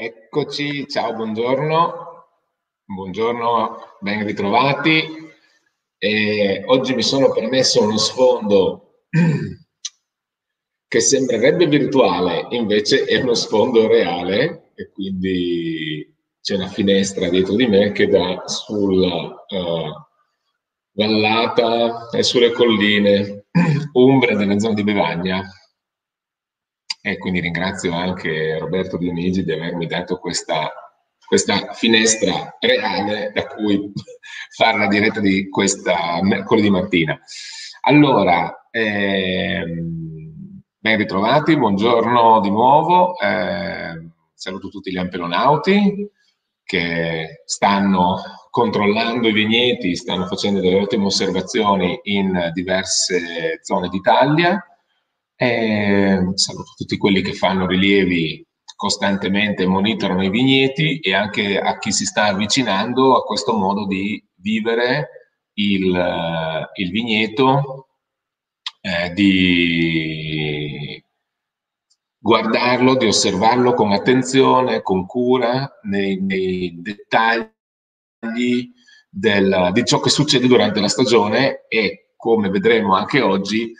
Eccoci, ciao, buongiorno. Buongiorno, ben ritrovati. E oggi mi sono permesso uno sfondo che sembrerebbe virtuale, invece è uno sfondo reale e quindi c'è una finestra dietro di me che dà sulla uh, vallata e sulle colline umbre della zona di Bevagna e quindi ringrazio anche Roberto Dionigi di avermi dato questa, questa finestra reale da cui fare la diretta di questa mercoledì mattina. Allora, ehm, ben ritrovati, buongiorno di nuovo, eh, saluto tutti gli ampelonauti che stanno controllando i vigneti, stanno facendo delle ottime osservazioni in diverse zone d'Italia eh, saluto tutti quelli che fanno rilievi costantemente, monitorano i vigneti e anche a chi si sta avvicinando a questo modo di vivere il, il vigneto, eh, di guardarlo, di osservarlo con attenzione, con cura, nei, nei dettagli del, di ciò che succede durante la stagione e come vedremo anche oggi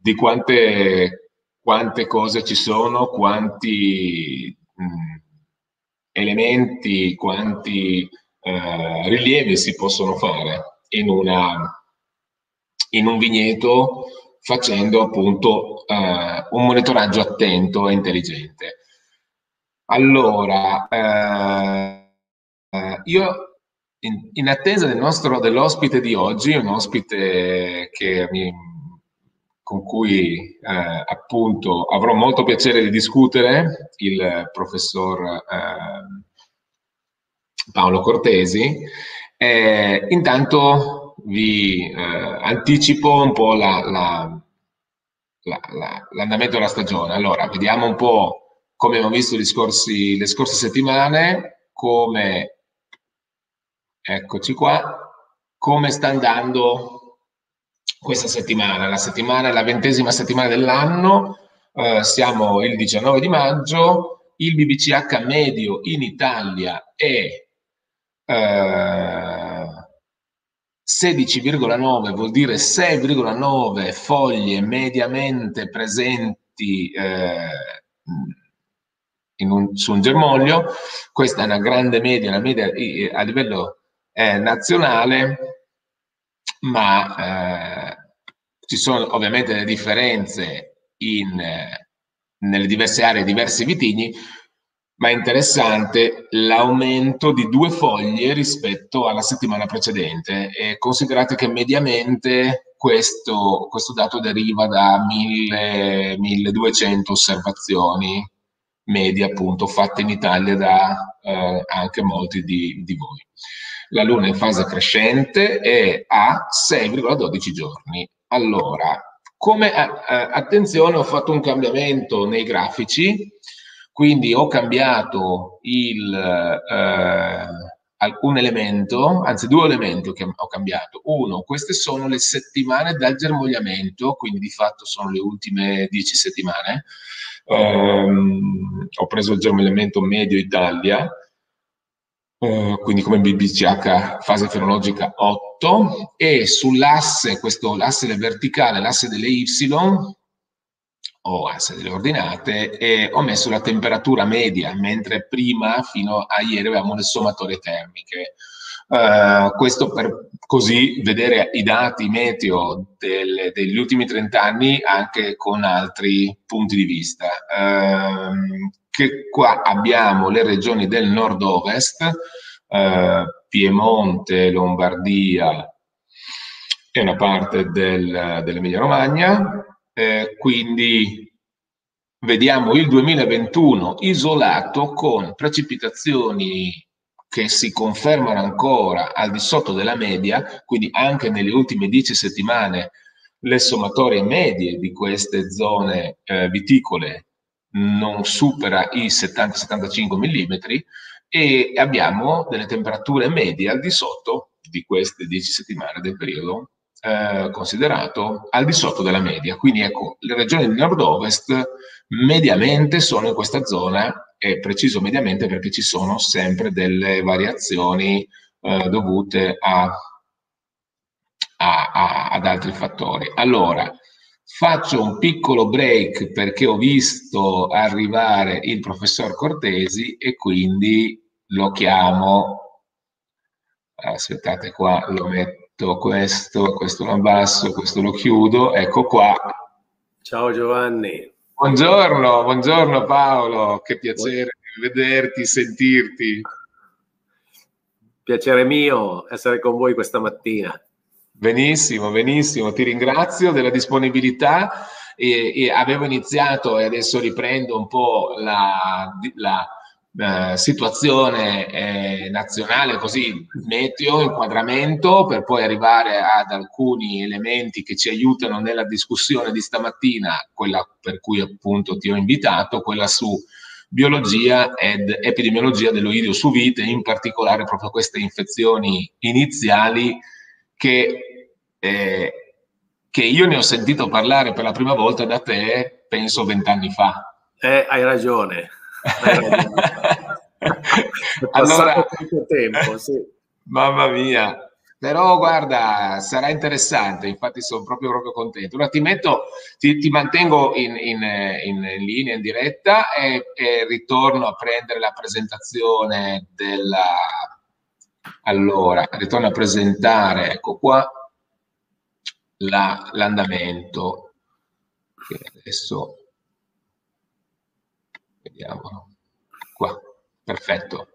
di quante, quante cose ci sono, quanti mh, elementi, quanti eh, rilievi si possono fare in, una, in un vigneto facendo appunto eh, un monitoraggio attento e intelligente. Allora, eh io in, in attesa del nostro, dell'ospite di oggi, un ospite che mi, con cui eh, appunto avrò molto piacere di discutere, il professor eh, Paolo Cortesi. Eh, intanto vi eh, anticipo un po' la, la, la, l'andamento della stagione. Allora, vediamo un po' come abbiamo visto scorsi, le scorse settimane, come, eccoci qua, come sta andando questa settimana, la settimana, la ventesima settimana dell'anno, eh, siamo il 19 di maggio, il BBCH medio in Italia è eh, 16,9, vuol dire 6,9 foglie mediamente presenti eh, un, su un germoglio, questa è una grande media, una media eh, a livello eh, nazionale, ma eh, ci sono ovviamente delle differenze in, eh, nelle diverse aree, diversi vitigni, ma è interessante l'aumento di due foglie rispetto alla settimana precedente. E considerate che mediamente questo, questo dato deriva da 1000-1200 osservazioni medie appunto fatte in Italia da eh, anche molti di, di voi la Luna in fase crescente e a 6,12 giorni. Allora, come eh, eh, attenzione ho fatto un cambiamento nei grafici, quindi ho cambiato il, eh, un elemento, anzi due elementi che ho cambiato. Uno, queste sono le settimane dal germogliamento, quindi di fatto sono le ultime dieci settimane. Um, ho preso il germogliamento medio Italia eh, quindi come BBCH fase fenologica 8 e sull'asse, questo l'asse verticale, l'asse delle Y o asse delle ordinate e ho messo la temperatura media, mentre prima fino a ieri avevamo le sommatorie termiche. Uh, questo per così vedere i dati meteo del, degli ultimi 30 anni anche con altri punti di vista. Uh, che qua abbiamo le regioni del nord-ovest, eh, Piemonte, Lombardia e una parte del, dell'Emilia Romagna, eh, quindi vediamo il 2021 isolato con precipitazioni che si confermano ancora al di sotto della media, quindi anche nelle ultime dieci settimane le sommatorie medie di queste zone eh, viticole non supera i 70-75 mm e abbiamo delle temperature medie al di sotto di queste 10 settimane del periodo eh, considerato al di sotto della media. Quindi ecco, le regioni del nord-ovest mediamente sono in questa zona e preciso mediamente perché ci sono sempre delle variazioni eh, dovute a, a, a, ad altri fattori. Allora, faccio un piccolo break perché ho visto arrivare il professor Cortesi e quindi lo chiamo. Aspettate qua, lo metto questo, questo lo abbasso, questo lo chiudo, ecco qua. Ciao Giovanni. Buongiorno, buongiorno Paolo, che piacere vederti, sentirti. Piacere mio essere con voi questa mattina. Benissimo, benissimo, ti ringrazio della disponibilità e, e avevo iniziato e adesso riprendo un po' la, la eh, situazione eh, nazionale, così meteo, inquadramento, per poi arrivare ad alcuni elementi che ci aiutano nella discussione di stamattina, quella per cui appunto ti ho invitato, quella su biologia ed epidemiologia dell'oidio su vite, in particolare proprio queste infezioni iniziali che, eh, che io ne ho sentito parlare per la prima volta da te, penso vent'anni fa. Eh, hai ragione allora, tempo, sì. Mamma mia. Però guarda, sarà interessante, infatti sono proprio, proprio contento. Ora ti metto, ti, ti mantengo in, in, in, in, linea, in diretta e, e, ritorno a prendere la presentazione della... Allora, ritorno a presentare, ecco qua, la, l'andamento. Adesso Vediamo. Qua, perfetto.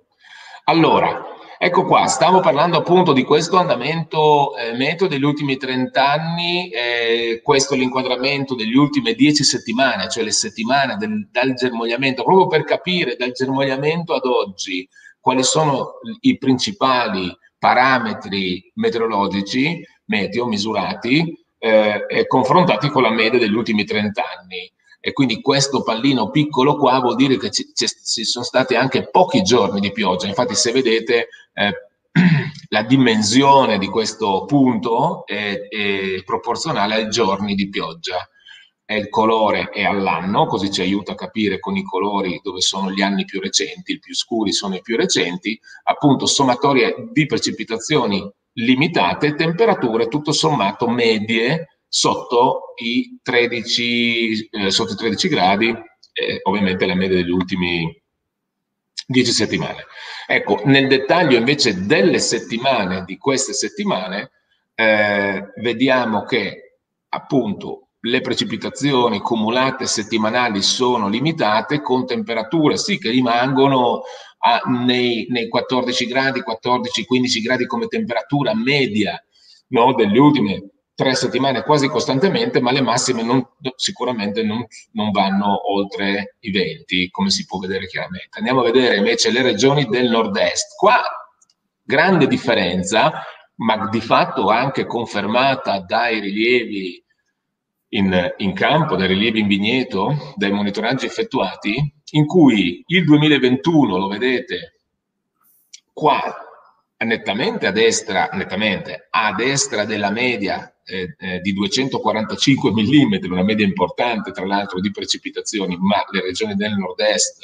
Allora, ecco qua, stavo parlando appunto di questo andamento eh, meteo degli ultimi 30 anni, eh, questo è l'inquadramento delle ultime 10 settimane, cioè le settimane del, dal germogliamento, proprio per capire dal germogliamento ad oggi quali sono i principali parametri meteorologici, meteo, misurati, eh, confrontati con la media degli ultimi 30 anni e quindi questo pallino piccolo qua vuol dire che ci, ci sono stati anche pochi giorni di pioggia. Infatti se vedete eh, la dimensione di questo punto è, è, proporzionale ai giorni di pioggia. È il colore è all'anno, così ci aiuta a capire con i colori dove sono gli anni più recenti, i più scuri sono i più recenti, appunto sommatorie di precipitazioni limitate, temperature tutto sommato medie sotto i 13, eh, sotto i 13 gradi, eh, ovviamente la media degli ultimi 10 settimane. Ecco, nel dettaglio invece delle settimane, di queste settimane, eh, vediamo che appunto le precipitazioni cumulate settimanali sono limitate con temperature sì che rimangono a, nei, nei 14 gradi, 14-15 gradi come temperatura media no, delle ultime tre settimane quasi costantemente, ma le massime non, sicuramente non, non, vanno oltre i 20, come si può vedere chiaramente. Andiamo a vedere invece le regioni del nord-est. Qua grande differenza, ma di fatto anche confermata dai rilievi in, in campo, dai rilievi in vigneto, dai monitoraggi effettuati, in cui il 2021, lo vedete, qua nettamente a destra, nettamente a destra della media eh, eh, di 245 mm, una media importante tra l'altro di precipitazioni, ma le regioni del nord-est,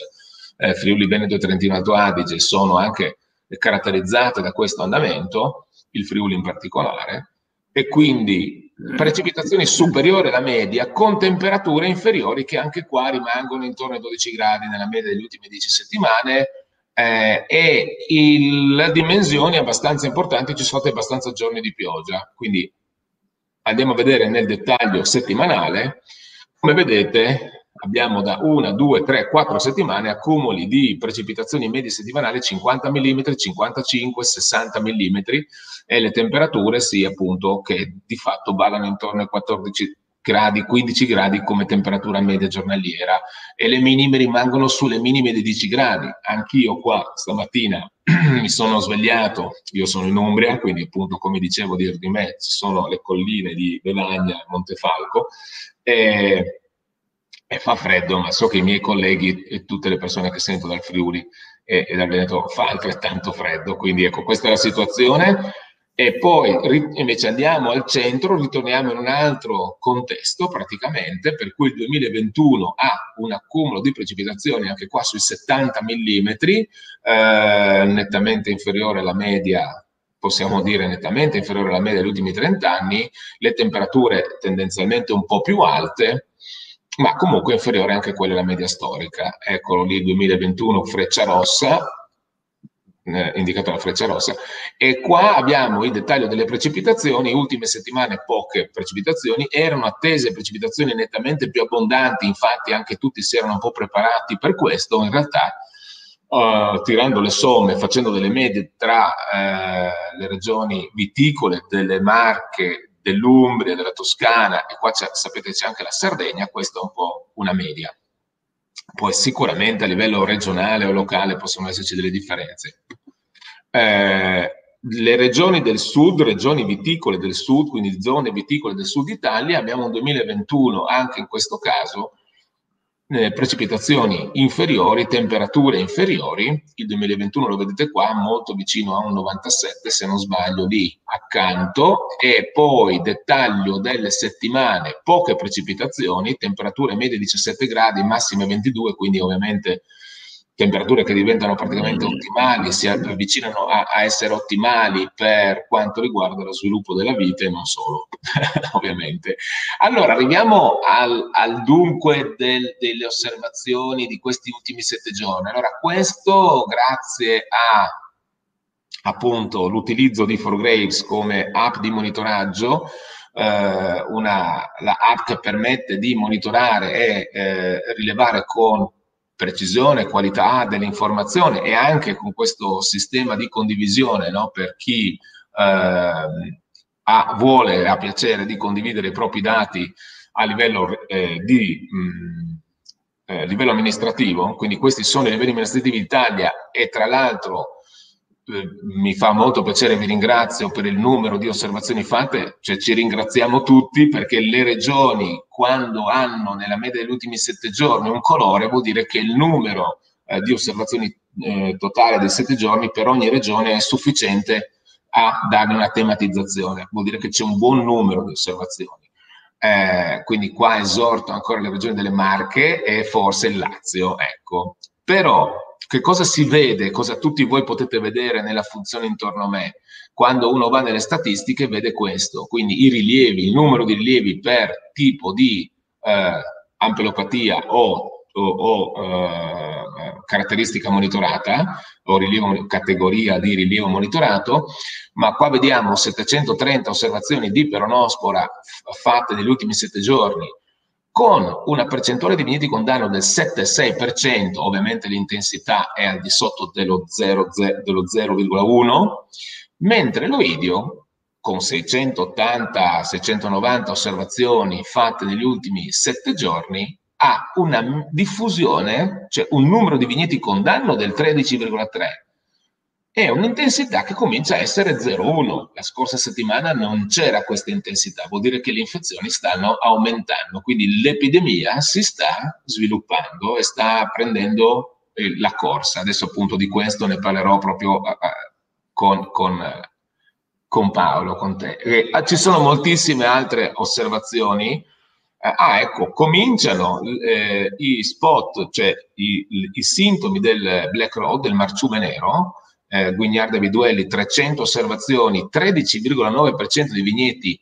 eh, Friuli, Veneto e Trentino Alto Adige, sono anche caratterizzate da questo andamento, il Friuli in particolare, e quindi precipitazioni superiori alla media con temperature inferiori che anche qua rimangono intorno ai 12 gradi nella media delle ultime 10 settimane eh, e il, dimensioni abbastanza importanti, ci sono stati abbastanza giorni di pioggia, quindi andiamo a vedere nel dettaglio settimanale, come vedete abbiamo da una, due, tre, quattro settimane accumuli di precipitazioni medie settimanali 50 mm, 55, 60 mm e le temperature sì appunto che di fatto ballano intorno ai 14 gradi, 15 gradi come temperatura media giornaliera e le minime rimangono sulle minime di 10 gradi. Anch'io qua stamattina mi sono svegliato, io sono in Umbria, quindi appunto come dicevo dietro di me ci sono le colline di Velagna e Montefalco e, e, fa freddo, ma so che i miei colleghi e tutte le persone che sento dal Friuli e, e dal Veneto fa altrettanto freddo, quindi ecco questa è la situazione. E poi invece andiamo al centro, ritorniamo in un altro contesto praticamente, per cui il 2021 ha un accumulo di precipitazioni anche qua sui 70 mm, eh, nettamente inferiore alla media, possiamo dire nettamente inferiore alla media degli ultimi 30 anni, le temperature tendenzialmente un po' più alte, ma comunque inferiore anche a quelle della media storica. Eccolo lì, 2021, freccia rossa, eh, indicato la freccia rossa. E qua abbiamo il dettaglio delle precipitazioni, ultime settimane poche precipitazioni, erano attese precipitazioni nettamente più abbondanti, infatti anche tutti si erano un po' preparati per questo, in realtà uh, tirando le somme, facendo delle medie tra uh, le regioni viticole delle Marche, dell'Umbria, della Toscana e qua sapete c'è anche la Sardegna, questa è un po' una media poi sicuramente a livello regionale o locale possono esserci delle differenze. Eh, le regioni del sud, regioni viticole del sud, quindi zone viticole del sud Italia, abbiamo un 2021 anche in questo caso eh, precipitazioni inferiori, temperature inferiori, il 2021 lo vedete qua, molto vicino a un 97 se non sbaglio lì accanto, e poi dettaglio delle settimane, poche precipitazioni, temperature medie 17 gradi, massime 22, quindi ovviamente temperature che diventano praticamente ottimali, si avvicinano a, a, essere ottimali per quanto riguarda lo sviluppo della vita e non solo, ovviamente. Allora, arriviamo al, al dunque del, delle osservazioni di questi ultimi sette giorni. Allora, questo grazie a appunto l'utilizzo di Forgraves come app di monitoraggio, eh, una, la app che permette di monitorare e eh, rilevare con precisione, qualità dell'informazione e anche con questo sistema di condivisione no? per chi eh, ha, vuole, ha piacere di condividere i propri dati a livello, eh, di, mh, mm, eh, livello amministrativo, quindi questi sono i livelli amministrativi d'Italia e tra l'altro mi fa molto piacere, vi ringrazio per il numero di osservazioni fatte, cioè ci ringraziamo tutti perché le regioni quando hanno nella media degli ultimi sette giorni un colore vuol dire che il numero eh, di osservazioni eh, totale dei sette giorni per ogni regione è sufficiente a darne una tematizzazione, vuol dire che c'è un buon numero di osservazioni. Eh, quindi qua esorto ancora le regioni delle Marche e forse il Lazio, ecco. Però che cosa si vede, cosa tutti voi potete vedere nella funzione intorno a me? Quando uno va nelle statistiche vede questo, quindi i rilievi, il numero di rilievi per tipo di eh, ampelopatia o, o, o eh, caratteristica monitorata o rilievo, categoria di rilievo monitorato, ma qua vediamo 730 osservazioni di peronospora fatte negli ultimi sette giorni con una percentuale di vigneti con danno del 7,6%, ovviamente l'intensità è al di sotto dello 0,1, mentre l'oidio con 680-690 osservazioni fatte negli ultimi 7 giorni ha una diffusione, cioè un numero di vigneti con danno del 13,3 è un'intensità che comincia a essere 0,1. La scorsa settimana non c'era questa intensità, vuol dire che le infezioni stanno aumentando, quindi l'epidemia si sta sviluppando e sta prendendo eh, la corsa. Adesso appunto di questo ne parlerò proprio con, con, con, Paolo, con te. Uh, ci sono moltissime altre osservazioni. Uh, ah, ecco, cominciano eh, i spot, cioè i, i, sintomi del Black Road, del marciume nero, eh, Guignarda Viduelli, 300 osservazioni, 13,9% di vigneti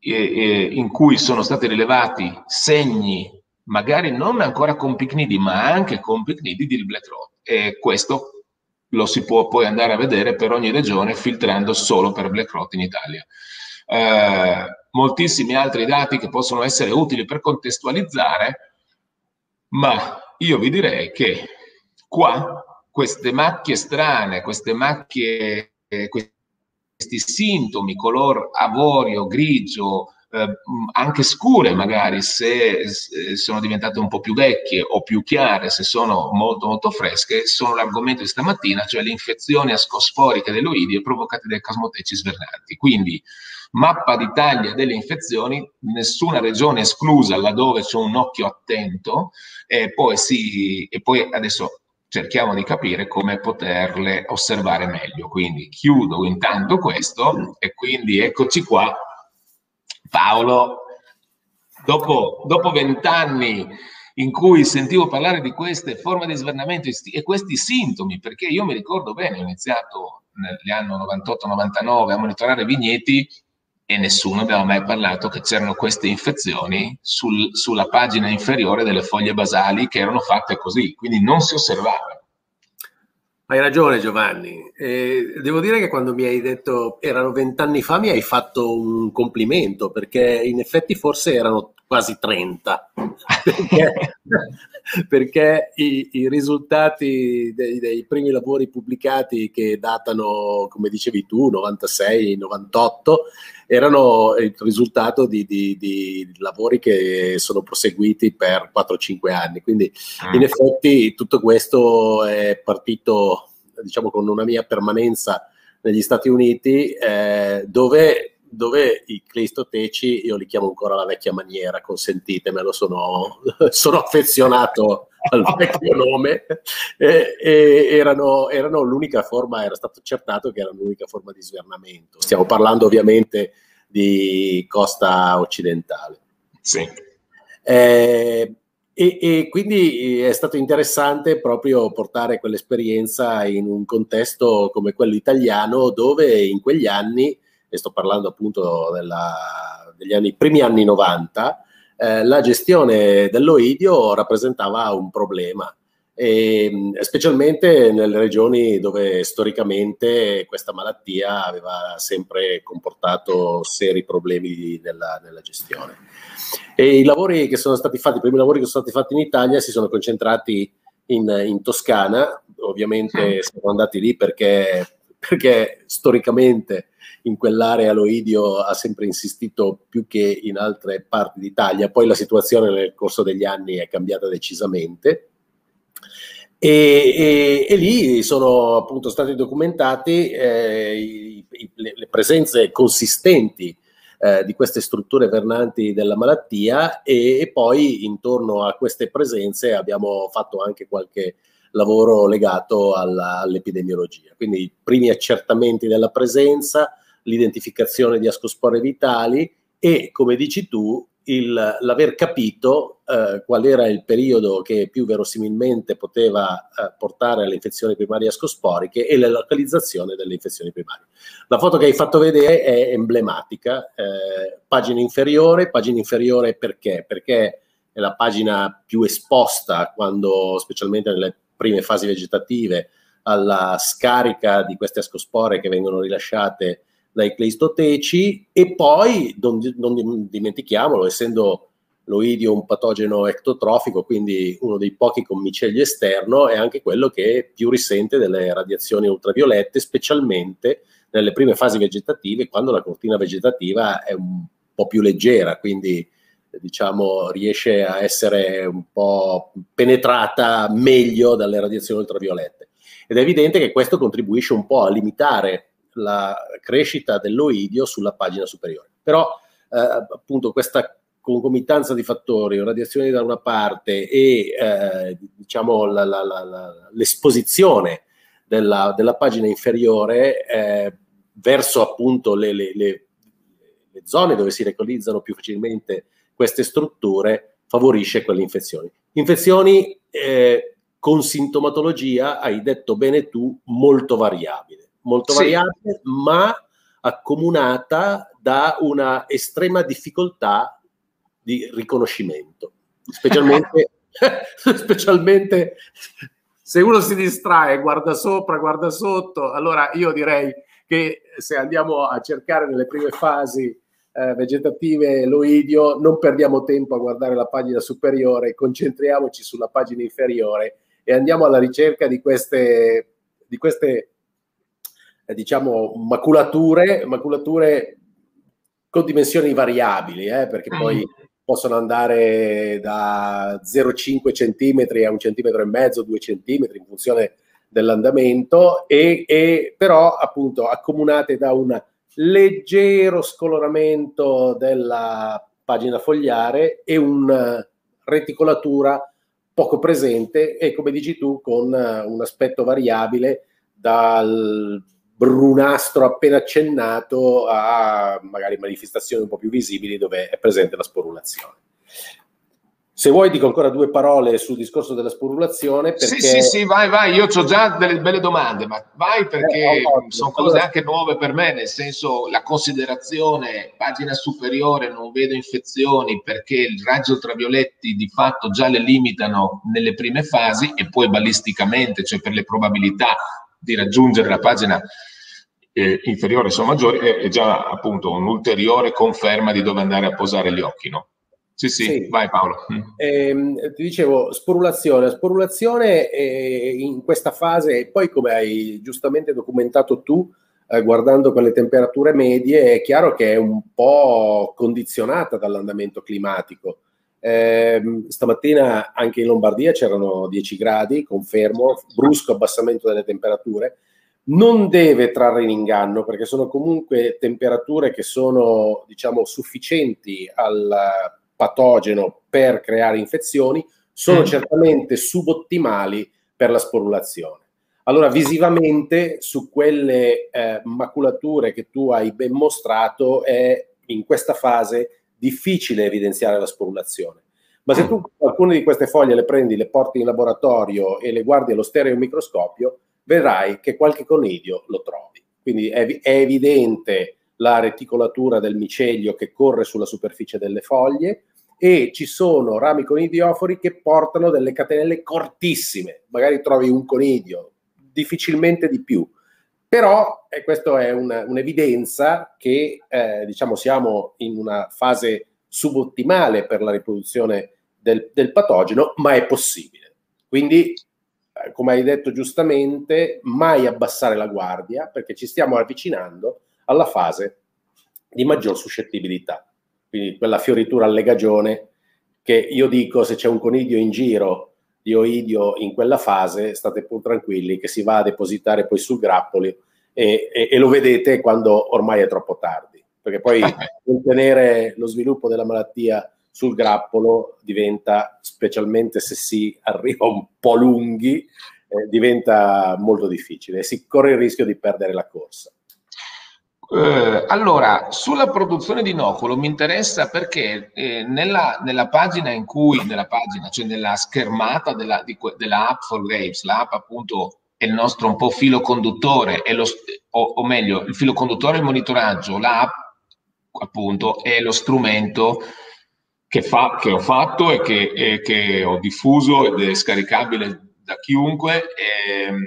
eh, eh, in cui sono stati rilevati segni, magari non ancora con picnidi, ma anche con picnidi di Black Rot. E questo lo si può poi andare a vedere per ogni regione filtrando solo per Black Rot in Italia. Eh, moltissimi altri dati che possono essere utili per contestualizzare, ma io vi direi che qua queste macchie strane, queste macchie, eh, questi sintomi color avorio, grigio, eh, anche scure magari se, se, sono diventate un po' più vecchie o più chiare se sono molto molto fresche, sono l'argomento di stamattina, cioè le infezioni ascosporiche dell'oidie provocate dai casmoteci svernanti. Quindi mappa d'Italia delle infezioni, nessuna regione esclusa laddove c'è un occhio attento e poi, si, e poi adesso cerchiamo di capire come poterle osservare meglio. Quindi chiudo intanto questo e quindi eccoci qua. Paolo, dopo vent'anni in cui sentivo parlare di queste forme di svernamento e questi sintomi, perché io mi ricordo bene, ho iniziato negli anni 98-99 a monitorare vigneti e nessuno aveva mai parlato che c'erano queste infezioni sul, sulla pagina inferiore delle foglie basali che erano fatte così, quindi non si osservava. Hai ragione Giovanni, eh, devo dire che quando mi hai detto erano vent'anni fa mi hai fatto un complimento perché in effetti forse erano quasi 30 perché, perché i, i, risultati dei, dei, primi lavori pubblicati che datano, come dicevi tu, 96, 98 erano il risultato di, di, di lavori che sono proseguiti per 4-5 anni. Quindi mm. in effetti tutto questo è partito, diciamo, con una mia permanenza negli Stati Uniti, eh, dove dove i clistoteci io li chiamo ancora la vecchia maniera, consentitemelo, sono, sono affezionato al vecchio nome, e, e erano, erano, l'unica forma, era stato accertato che era l'unica forma di svernamento. Stiamo parlando ovviamente di costa occidentale. Sì. Eh, e, e, quindi è stato interessante proprio portare quell'esperienza in un contesto come quello italiano, dove in quegli anni, e sto parlando appunto della, degli anni, primi anni 90, eh, la gestione dell'oidio rappresentava un problema e, specialmente nelle regioni dove storicamente questa malattia aveva sempre comportato seri problemi nella, nella, gestione. E i lavori che sono stati fatti, i primi lavori che sono stati fatti in Italia si sono concentrati in, in Toscana, ovviamente siamo andati lì perché, perché storicamente in quell'area l'Oidio ha sempre insistito più che in altre parti d'Italia, poi la situazione nel corso degli anni è cambiata decisamente e, e, e, lì sono appunto stati documentati eh, i, i, le, presenze consistenti eh, di queste strutture vernanti della malattia e, e, poi intorno a queste presenze abbiamo fatto anche qualche lavoro legato alla, all'epidemiologia. Quindi i primi accertamenti della presenza, l'identificazione di ascospore vitali e, come dici tu, il, l'aver capito eh, qual era il periodo che più verosimilmente poteva eh, portare alle infezioni primarie ascosporiche e la localizzazione delle infezioni primarie. La foto che hai fatto vedere è emblematica, eh, pagina inferiore, pagina inferiore perché? Perché è la pagina più esposta quando, specialmente nelle prime fasi vegetative, alla scarica di queste ascospore che vengono rilasciate dai pleistoteci e poi non, non dimentichiamolo, essendo l'oidio un patogeno ectotrofico, quindi uno dei pochi con micelio esterno, è anche quello che più risente delle radiazioni ultraviolette, specialmente nelle prime fasi vegetative, quando la cortina vegetativa è un po' più leggera, quindi diciamo riesce a essere un po' penetrata meglio dalle radiazioni ultraviolette. Ed è evidente che questo contribuisce un po' a limitare la crescita dell'oidio sulla pagina superiore. Però eh, appunto questa concomitanza di fattori, radiazioni da una parte e eh, diciamo la, la, la, l'esposizione della, della, pagina inferiore eh, verso appunto le, le, le, le, zone dove si localizzano più facilmente queste strutture favorisce quelle infezioni. Infezioni eh, con sintomatologia, hai detto bene tu, molto variabile molto sì. variabile, ma accomunata da una estrema difficoltà di riconoscimento, specialmente, specialmente se uno si distrae, guarda sopra, guarda sotto, allora io direi che se andiamo a cercare nelle prime fasi eh, vegetative l'oidio, non perdiamo tempo a guardare la pagina superiore, concentriamoci sulla pagina inferiore e andiamo alla ricerca di queste, di queste eh, diciamo, maculature, maculature con dimensioni variabili, eh, perché poi mm. possono andare da 0,5 cm a un centimetro e mezzo, 2 cm in funzione dell'andamento, e, e però appunto accomunate da un leggero scoloramento della pagina fogliare e una reticolatura poco presente e come dici tu con un aspetto variabile dal brunastro appena accennato a magari manifestazioni un po' più visibili dove è presente la sporulazione. Se vuoi dico ancora due parole sul discorso della sporulazione. Perché... Sì, sì, sì, vai, vai, io ho già delle belle domande, ma vai perché eh, no, no, sono cose allora... anche nuove per me, nel senso la considerazione, pagina superiore, non vedo infezioni perché il raggio ultravioletti di fatto già le limitano nelle prime fasi e poi balisticamente, cioè per le probabilità di raggiungere la pagina eh, inferiore o maggiore, è, è già appunto un'ulteriore conferma di dove andare a posare gli occhi, no? Sì, sì, sì, vai Paolo. Eh, ti dicevo, sporulazione. Sporulazione eh, in questa fase, e poi come hai giustamente documentato tu, eh, guardando con le temperature medie, è chiaro che è un po' condizionata dall'andamento climatico. Ehm, stamattina anche in Lombardia c'erano 10 gradi, confermo, brusco abbassamento delle temperature. Non deve trarre in inganno perché sono comunque temperature che sono, diciamo, sufficienti al patogeno per creare infezioni sono mm. certamente subottimali per la sporulazione. Allora, visivamente, su quelle eh, maculature che tu hai ben mostrato, è in questa fase difficile evidenziare la sporulazione. Ma se mm. tu alcune di queste foglie le prendi, le porti in laboratorio e le guardi allo stereomicroscopio, vedrai che qualche conidio lo trovi. Quindi è, è evidente la reticolatura del micelio che corre sulla superficie delle foglie e ci sono rami conidiofori che portano delle catenelle cortissime, magari trovi un conidio, difficilmente di più. Però eh, questa è una, un'evidenza che eh, diciamo siamo in una fase subottimale per la riproduzione del, del patogeno, ma è possibile. Quindi, eh, come hai detto giustamente, mai abbassare la guardia perché ci stiamo avvicinando alla fase di maggior suscettibilità. Quindi quella fioritura alle gagione che io dico se c'è un conidio in giro di oidio in quella fase, state pur tranquilli che si va a depositare poi sul grappoli e, e, e lo vedete quando ormai è troppo tardi, perché poi contenere lo sviluppo della malattia sul grappolo diventa, specialmente se si arriva un po' lunghi, eh, diventa molto difficile e si corre il rischio di perdere la corsa. Eh, allora, sulla produzione di inoculo mi interessa perché eh, nella, nella, pagina in cui, nella pagina, cioè nella schermata della, di, della app for grapes, l'app appunto è il nostro un po' filo conduttore, lo, o, o, meglio, il filo conduttore è il monitoraggio, l'app appunto è lo strumento che, fa, che ho fatto e che, e che, ho diffuso ed è scaricabile da chiunque. E, ehm,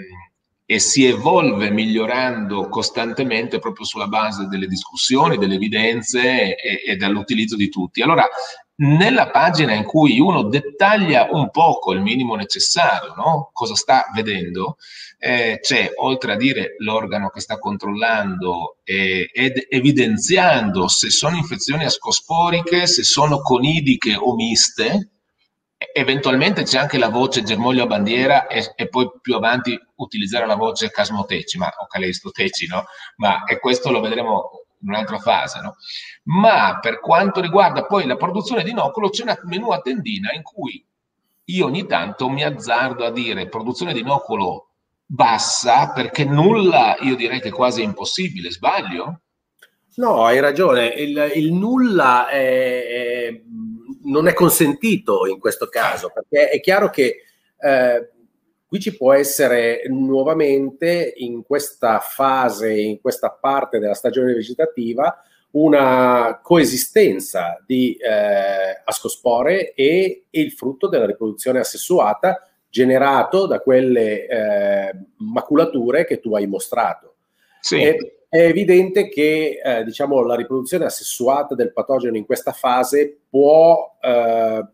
e si evolve migliorando costantemente proprio sulla base delle discussioni, delle evidenze e, e dall'utilizzo di tutti. Allora, nella pagina in cui uno dettaglia un poco il minimo necessario, no? cosa sta vedendo, eh, c'è oltre a dire l'organo che sta controllando eh, ed evidenziando se sono infezioni ascosporiche, se sono conidiche o miste, eventualmente c'è anche la voce germoglio a bandiera e, e, poi più avanti utilizzare la voce casmoteci ma, o calestoteci, no? Ma e questo lo vedremo in un'altra fase, no? Ma per quanto riguarda poi la produzione di inoculo c'è una menu a tendina in cui io ogni tanto mi azzardo a dire produzione di inoculo bassa perché nulla, io direi che quasi è impossibile, sbaglio? No, hai ragione, il, il nulla è, è non è consentito in questo caso, perché è chiaro che eh, qui ci può essere nuovamente in questa fase, in questa parte della stagione vegetativa, una coesistenza di eh, ascospore e, e, il frutto della riproduzione assessuata generato da quelle eh, maculature che tu hai mostrato. Sì. E, è evidente che eh, diciamo, la riproduzione assessuata del patogeno in questa fase può eh,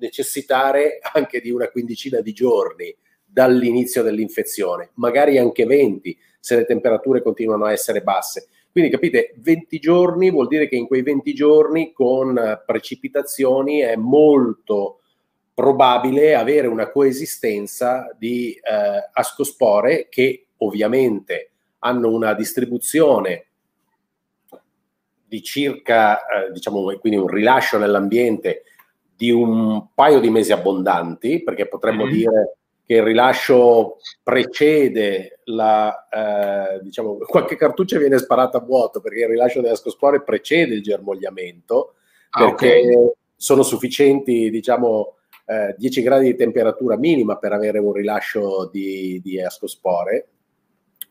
necessitare anche di una quindicina di giorni dall'inizio dell'infezione, magari anche 20 se le temperature continuano a essere basse. Quindi capite, 20 giorni vuol dire che in quei 20 giorni con precipitazioni è molto probabile avere una coesistenza di eh, ascospore che ovviamente hanno una distribuzione di circa, eh, diciamo, quindi un rilascio nell'ambiente di un paio di mesi abbondanti, perché potremmo mm-hmm. dire che il rilascio precede la, eh, diciamo, qualche cartuccia viene sparata a vuoto perché il rilascio delle ascospore precede il germogliamento, ah, perché okay. sono sufficienti, diciamo, eh, 10 gradi di temperatura minima per avere un rilascio di, di ascospore,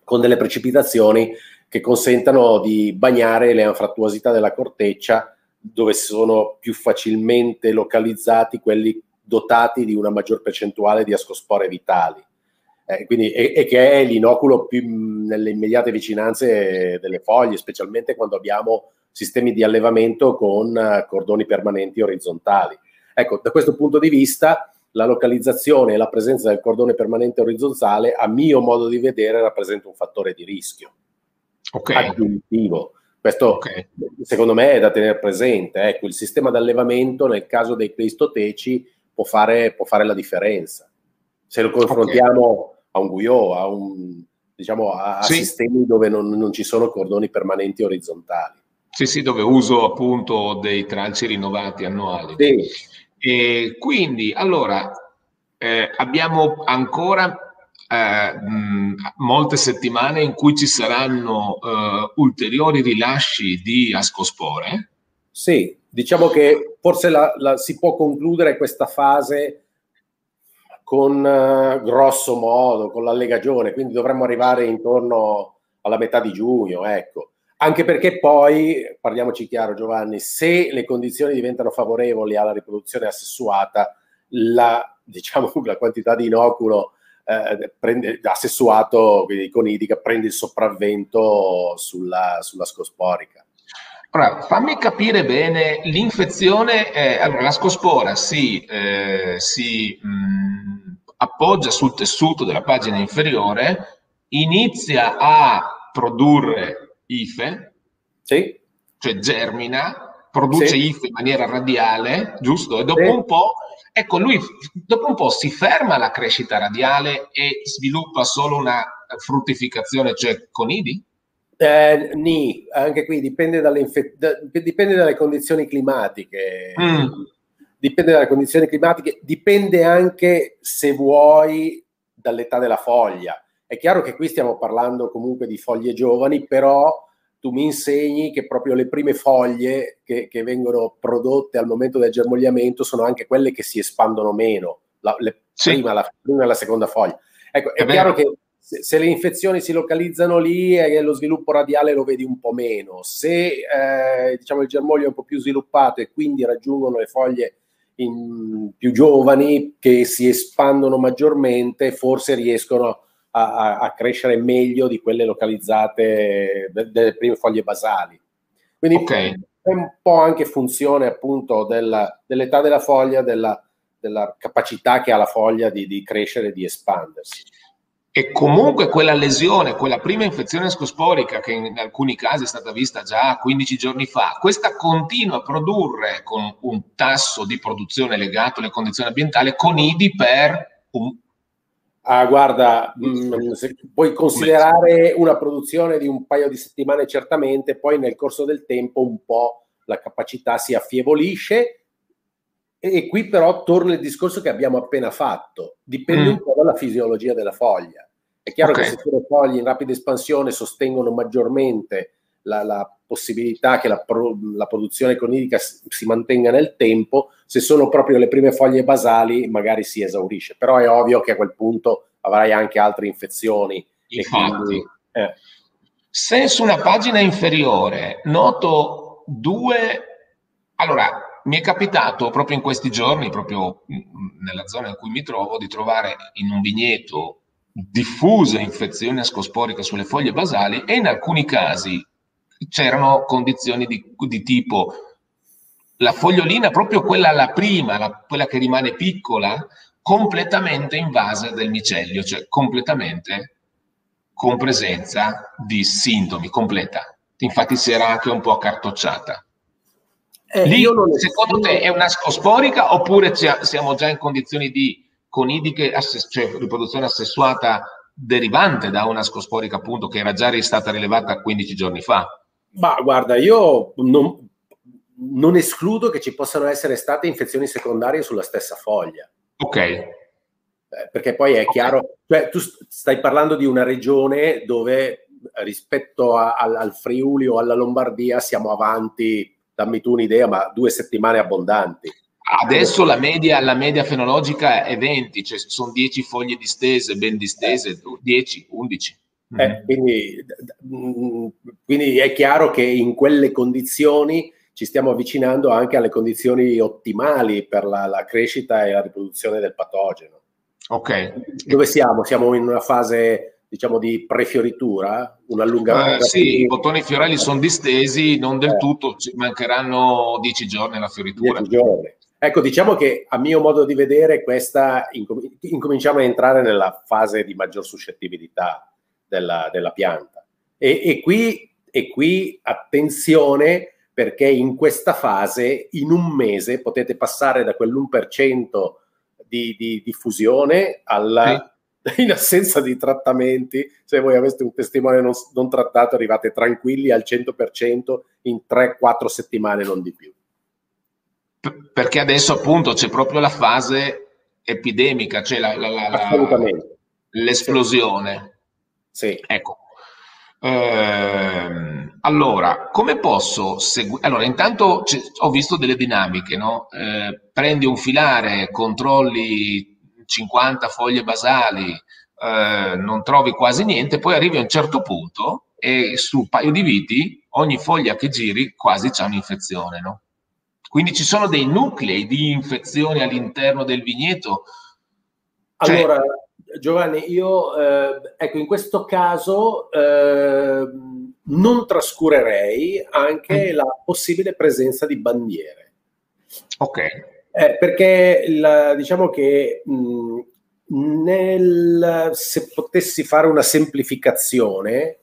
con delle precipitazioni che consentano di bagnare le anfrattuosità della corteccia dove sono più facilmente localizzati quelli dotati di una maggior percentuale di ascospore vitali. Eh, quindi, e, e, che è l'inoculo più nelle immediate vicinanze delle foglie, specialmente quando abbiamo sistemi di allevamento con uh, cordoni permanenti orizzontali. Ecco, da questo punto di vista, la localizzazione e la presenza del cordone permanente orizzontale, a mio modo di vedere, rappresenta un fattore di rischio okay. aggiuntivo. Questo okay. secondo me è da tenere presente. Ecco, il sistema d'allevamento nel caso dei cristoteci può fare, può fare la differenza. Se lo confrontiamo okay. a un Guyot, a, un, diciamo, a, sì. sistemi dove non, non ci sono cordoni permanenti orizzontali. Sì, sì, dove uso appunto dei tralci rinnovati annuali. Sì. E quindi, allora, eh, abbiamo ancora eh, molte settimane in cui ci saranno eh, ulteriori rilasci di ascospore. Sì, diciamo che forse la, la, si può concludere questa fase con uh, grosso modo, con l'allegagione, quindi dovremmo arrivare intorno alla metà di giugno, ecco. Anche perché poi, parliamoci chiaro Giovanni, se le condizioni diventano favorevoli alla riproduzione assessuata, la, diciamo, la quantità di inoculo eh, prende, assessuato, quindi conidica, prende il sopravvento sulla, sulla scosporica. Ora, fammi capire bene, l'infezione, eh, allora la scospora si, eh, si mh, appoggia sul tessuto della pagina inferiore, inizia a produrre ife, sì. cioè germina, produce sì. ife in maniera radiale, giusto? E dopo sì. un po' Ecco, lui dopo un po' si ferma la crescita radiale e sviluppa solo una fruttificazione, cioè conidi? Eh, ni, anche qui dipende dalle, infe- da, dipende dalle condizioni climatiche. Mm. Dipende dalle condizioni climatiche, dipende anche, se vuoi, dall'età della foglia. È chiaro che qui stiamo parlando comunque di foglie giovani, però tu mi insegni che proprio le prime foglie che, che, vengono prodotte al momento del germogliamento sono anche quelle che si espandono meno, la, le, sì. prima, la prima e la seconda foglia. Ecco, è, è chiaro che se, se, le infezioni si localizzano lì e lo sviluppo radiale lo vedi un po' meno. Se eh, diciamo il germoglio è un po' più sviluppato e quindi raggiungono le foglie in, più giovani che si espandono maggiormente, forse riescono a a, crescere meglio di quelle localizzate de, delle prime foglie basali. Quindi okay. è un po' anche funzione appunto della, dell'età della foglia, della, della, capacità che ha la foglia di, di crescere e di espandersi. E comunque quella lesione, quella prima infezione ascosporica che in alcuni casi è stata vista già 15 giorni fa, questa continua a produrre con un tasso di produzione legato alle condizioni ambientali conidi per un, Ah, guarda, mh, mm, puoi considerare una produzione di un paio di settimane certamente, poi nel corso del tempo un po' la capacità si affievolisce e qui però torna il discorso che abbiamo appena fatto, dipende mm. un po' dalla fisiologia della foglia. È chiaro okay. che se le foglie in rapida espansione sostengono maggiormente la, la possibilità che la, pro, la, produzione conidica si mantenga nel tempo, se sono proprio le prime foglie basali magari si esaurisce, però è ovvio che a quel punto avrai anche altre infezioni. Infatti, quindi, eh. se su una pagina inferiore noto due... Allora, mi è capitato proprio in questi giorni, proprio nella zona in cui mi trovo, di trovare in un vigneto diffuse infezioni ascosporiche sulle foglie basali e in alcuni casi c'erano condizioni di, di, tipo la fogliolina, proprio quella la prima, la, quella che rimane piccola, completamente invasa del micelio, cioè completamente con presenza di sintomi, completa. Infatti si era anche un po' accartocciata. Eh, Lì, secondo te, è un'ascosporica oppure siamo già in condizioni di conidiche, cioè riproduzione assessuata derivante da una scosporica appunto che era già stata rilevata 15 giorni fa? Ma guarda, io non, non escludo che ci possano essere state infezioni secondarie sulla stessa foglia. Ok. Eh, perché poi è okay. chiaro, cioè tu stai parlando di una regione dove rispetto a, al, al Friuli o alla Lombardia siamo avanti, dammi tu un'idea, ma due settimane abbondanti. Adesso la media, la media fenologica è 20, cioè sono 10 foglie distese, ben distese, 10, 11. Eh, quindi, mm, quindi, è chiaro che in quelle condizioni ci stiamo avvicinando anche alle condizioni ottimali per la, la crescita e la riproduzione del patogeno. Ok. Dove siamo? Siamo in una fase diciamo di prefioritura, un allungamento. Eh, sì, i bottoni fiorelli sono distesi, non del eh. tutto, ci mancheranno 10 giorni alla fioritura. 10 giorni. Ecco, diciamo che a mio modo di vedere questa incom- incominciamo a entrare nella fase di maggior suscettibilità della, della pianta. E, e, qui, e qui attenzione perché in questa fase, in un mese, potete passare da quell'1% di, di diffusione alla... Sì. in assenza di trattamenti, se voi aveste un testimone non, non trattato, arrivate tranquilli al 100% in 3-4 settimane, non di più perché adesso appunto c'è proprio la fase epidemica, cioè la, la, la, l'esplosione. Sì. Ecco. Eh, allora, come posso seguire? Allora, intanto ho visto delle dinamiche, no? Eh, prendi un filare, controlli 50 foglie basali, eh, non trovi quasi niente, poi arrivi a un certo punto e su un paio di viti, ogni foglia che giri quasi c'è un'infezione, no? Quindi ci sono dei nuclei di infezione all'interno del vigneto? Cioè... Allora, Giovanni, io eh, ecco, in questo caso eh, non trascurerei anche mm. la possibile presenza di bandiere. Ok. Eh, perché la, diciamo che mh, mm, nel, se potessi fare una semplificazione,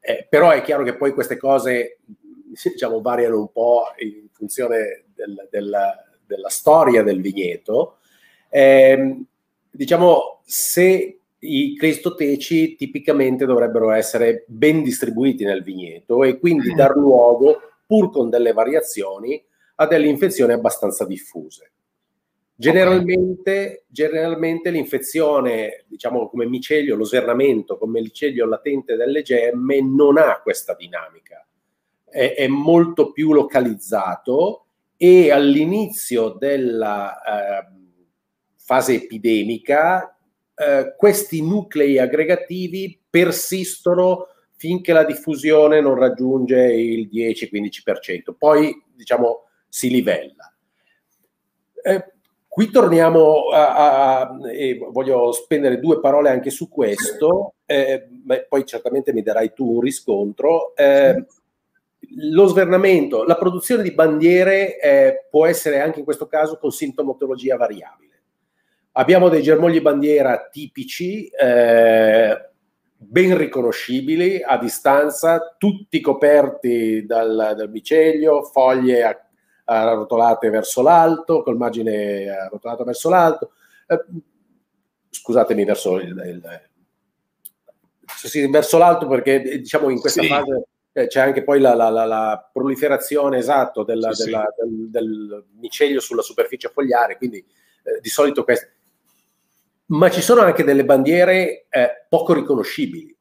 eh, però è chiaro che poi queste cose diciamo, variano un po' in funzione del, della, della, storia del vigneto. Eh, diciamo, se i cristoteci tipicamente dovrebbero essere ben distribuiti nel vigneto e quindi mm. dar luogo, pur con delle variazioni, a delle infezioni abbastanza diffuse. Generalmente, generalmente l'infezione, diciamo come micelio, lo svernamento come micelio latente delle gemme non ha questa dinamica è, è molto più localizzato e all'inizio della eh, fase epidemica eh, questi nuclei aggregativi persistono finché la diffusione non raggiunge il 10-15%, poi diciamo si livella. Eh, qui torniamo a, a, voglio spendere due parole anche su questo, eh, poi certamente mi darai tu un riscontro. Eh, lo svernamento, la produzione di bandiere eh, può essere anche in questo caso con sintomatologia variabile. Abbiamo dei germogli bandiera tipici, eh, ben riconoscibili a distanza, tutti coperti dal, dal micelio, foglie arrotolate verso l'alto, col margine arrotolato verso l'alto. Eh, scusatemi, verso il, il, sì, verso l'alto perché diciamo in questa sì. fase eh, c'è anche poi la, la, la, la proliferazione esatto della, sì, della. Del, del, micelio sulla superficie fogliare, quindi eh, di solito queste. Ma ci sono anche delle bandiere eh, poco riconoscibili.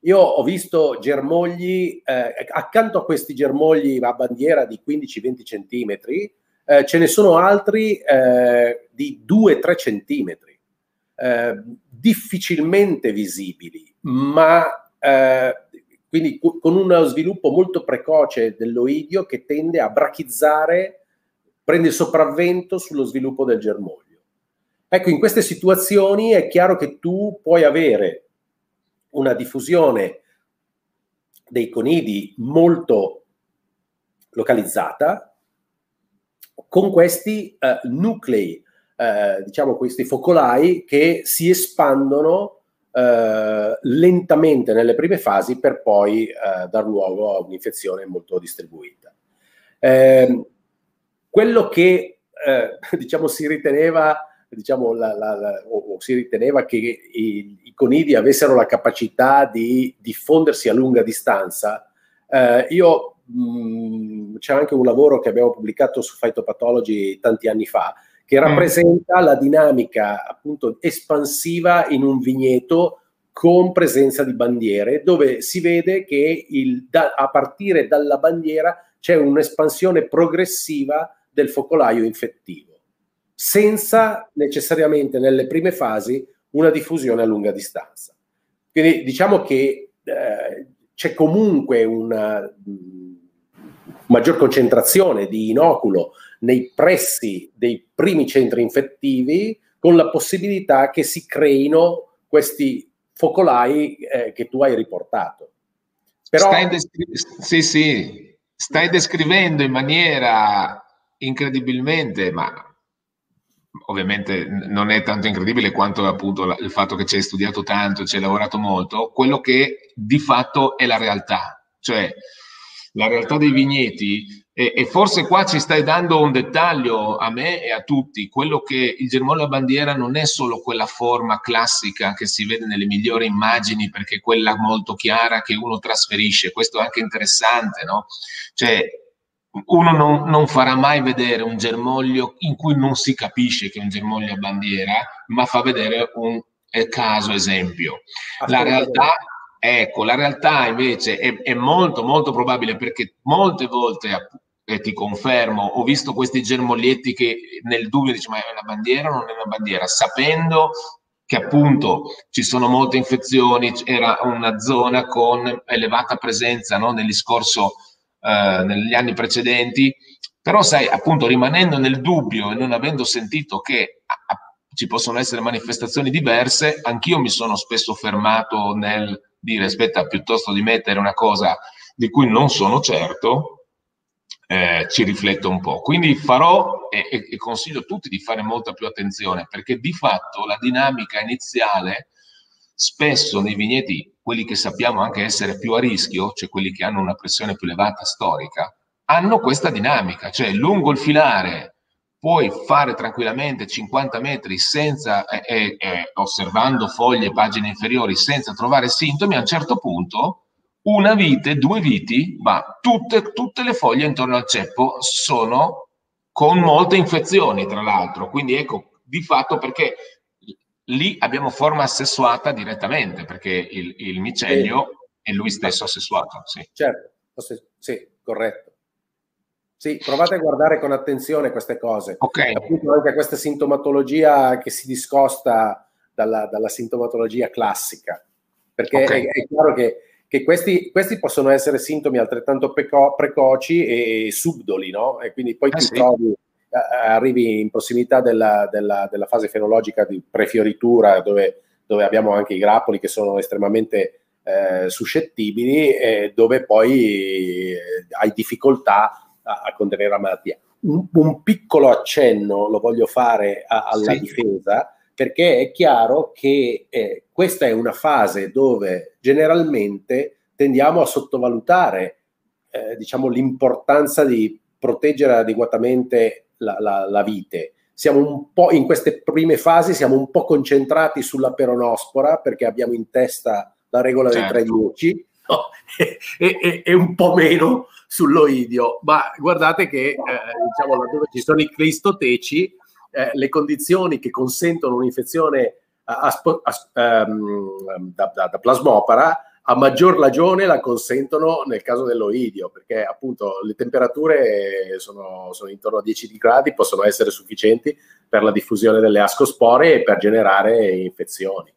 Io ho visto germogli, eh, accanto a questi germogli a bandiera di 15-20 centimetri, eh, ce ne sono altri eh, di 2-3 centimetri, difficilmente visibili, ma quindi con uno sviluppo molto precoce dell'oidio che tende a brachizzare, prende il sopravvento sullo sviluppo del germoglio. Ecco, in queste situazioni è chiaro che tu puoi avere una diffusione dei conidi molto localizzata con questi eh, nuclei, eh, diciamo questi focolai che si espandono eh, lentamente nelle prime fasi per poi eh, dar luogo a un'infezione molto distribuita. Eh, quello che eh, diciamo si riteneva diciamo, la, la, la, o, o, si riteneva che i, i, conidi avessero la capacità di diffondersi a lunga distanza, eh, io mh, mm, c'è anche un lavoro che abbiamo pubblicato su Phytopathology tanti anni fa, che mm. rappresenta mm. la dinamica appunto espansiva in un vigneto con presenza di bandiere, dove si vede che il, da, a partire dalla bandiera c'è un'espansione progressiva del focolaio infettivo, senza necessariamente nelle prime fasi una diffusione a lunga distanza. Quindi diciamo che eh, c'è comunque una mm, maggior concentrazione di inoculo nei pressi dei primi centri infettivi con la possibilità che si creino questi focolai eh, che tu hai riportato. Però... Stai, descri- sì, sì. Stai descrivendo in maniera incredibilmente, ma ovviamente non è tanto incredibile quanto appunto il fatto che ci hai studiato tanto, ci hai lavorato molto, quello che di fatto è la realtà, cioè la realtà dei vigneti e, e, forse qua ci stai dando un dettaglio a me e a tutti, quello che il germoglio a bandiera non è solo quella forma classica che si vede nelle migliori immagini perché è quella molto chiara che uno trasferisce, questo è anche interessante, no? Cioè uno non, non, farà mai vedere un germoglio in cui non si capisce che è un germoglio a bandiera, ma fa vedere un caso esempio. La realtà, ecco, la realtà invece è, è, molto molto probabile perché molte volte, e ti confermo, ho visto questi germoglietti che nel dubbio dice ma è una bandiera o non è una bandiera, sapendo che appunto ci sono molte infezioni, era una zona con elevata presenza no, nel discorso eh, negli anni precedenti, però sai, appunto rimanendo nel dubbio e non avendo sentito che ci possono essere manifestazioni diverse, anch'io mi sono spesso fermato nel dire aspetta, piuttosto di mettere una cosa di cui non sono certo, eh, ci rifletto un po'. Quindi farò e, e, consiglio a tutti di fare molta più attenzione perché di fatto la dinamica iniziale spesso nei vigneti, quelli che sappiamo anche essere più a rischio, cioè quelli che hanno una pressione più elevata storica, hanno questa dinamica, cioè lungo il filare puoi fare tranquillamente 50 metri senza, eh, eh, osservando foglie, pagine inferiori, senza trovare sintomi, a un certo punto una vite, due viti, ma tutte, tutte le foglie intorno al ceppo sono con molte infezioni, tra l'altro. Quindi ecco, di fatto perché lì abbiamo forma assessuata direttamente, perché il, il micelio sì. è lui stesso assessuato. Sì. Certo, sì, corretto. Sì, provate a guardare con attenzione queste cose. Ok. Appunto anche questa sintomatologia che si discosta dalla, dalla sintomatologia classica, perché okay. è, è, chiaro che, che questi, questi, possono essere sintomi altrettanto preco- precoci e subdoli, no? E quindi poi eh ti sì. trovi arrivi in prossimità della, della, della, fase fenologica di prefioritura, dove, dove, abbiamo anche i grappoli che sono estremamente eh, suscettibili, e dove poi eh, hai difficoltà a, a, contenere la malattia. Un, un, piccolo accenno lo voglio fare a, alla sì. difesa, perché è chiaro che eh, questa è una fase dove generalmente tendiamo a sottovalutare eh, diciamo, l'importanza di proteggere adeguatamente la, la, la vite. Siamo un po' in queste prime fasi, siamo un po' concentrati sulla peronospora perché abbiamo in testa la regola certo. dei 310 no? e, e, e, un po' meno sull'oidio. Ma guardate che eh, diciamo laddove ci sono i cristoteci, eh, le condizioni che consentono un'infezione a, a, a, um, da, da, da plasmopara a maggior ragione la consentono nel caso dell'oidio, perché appunto le temperature sono, sono, intorno a 10 gradi, possono essere sufficienti per la diffusione delle ascospore e per generare infezioni.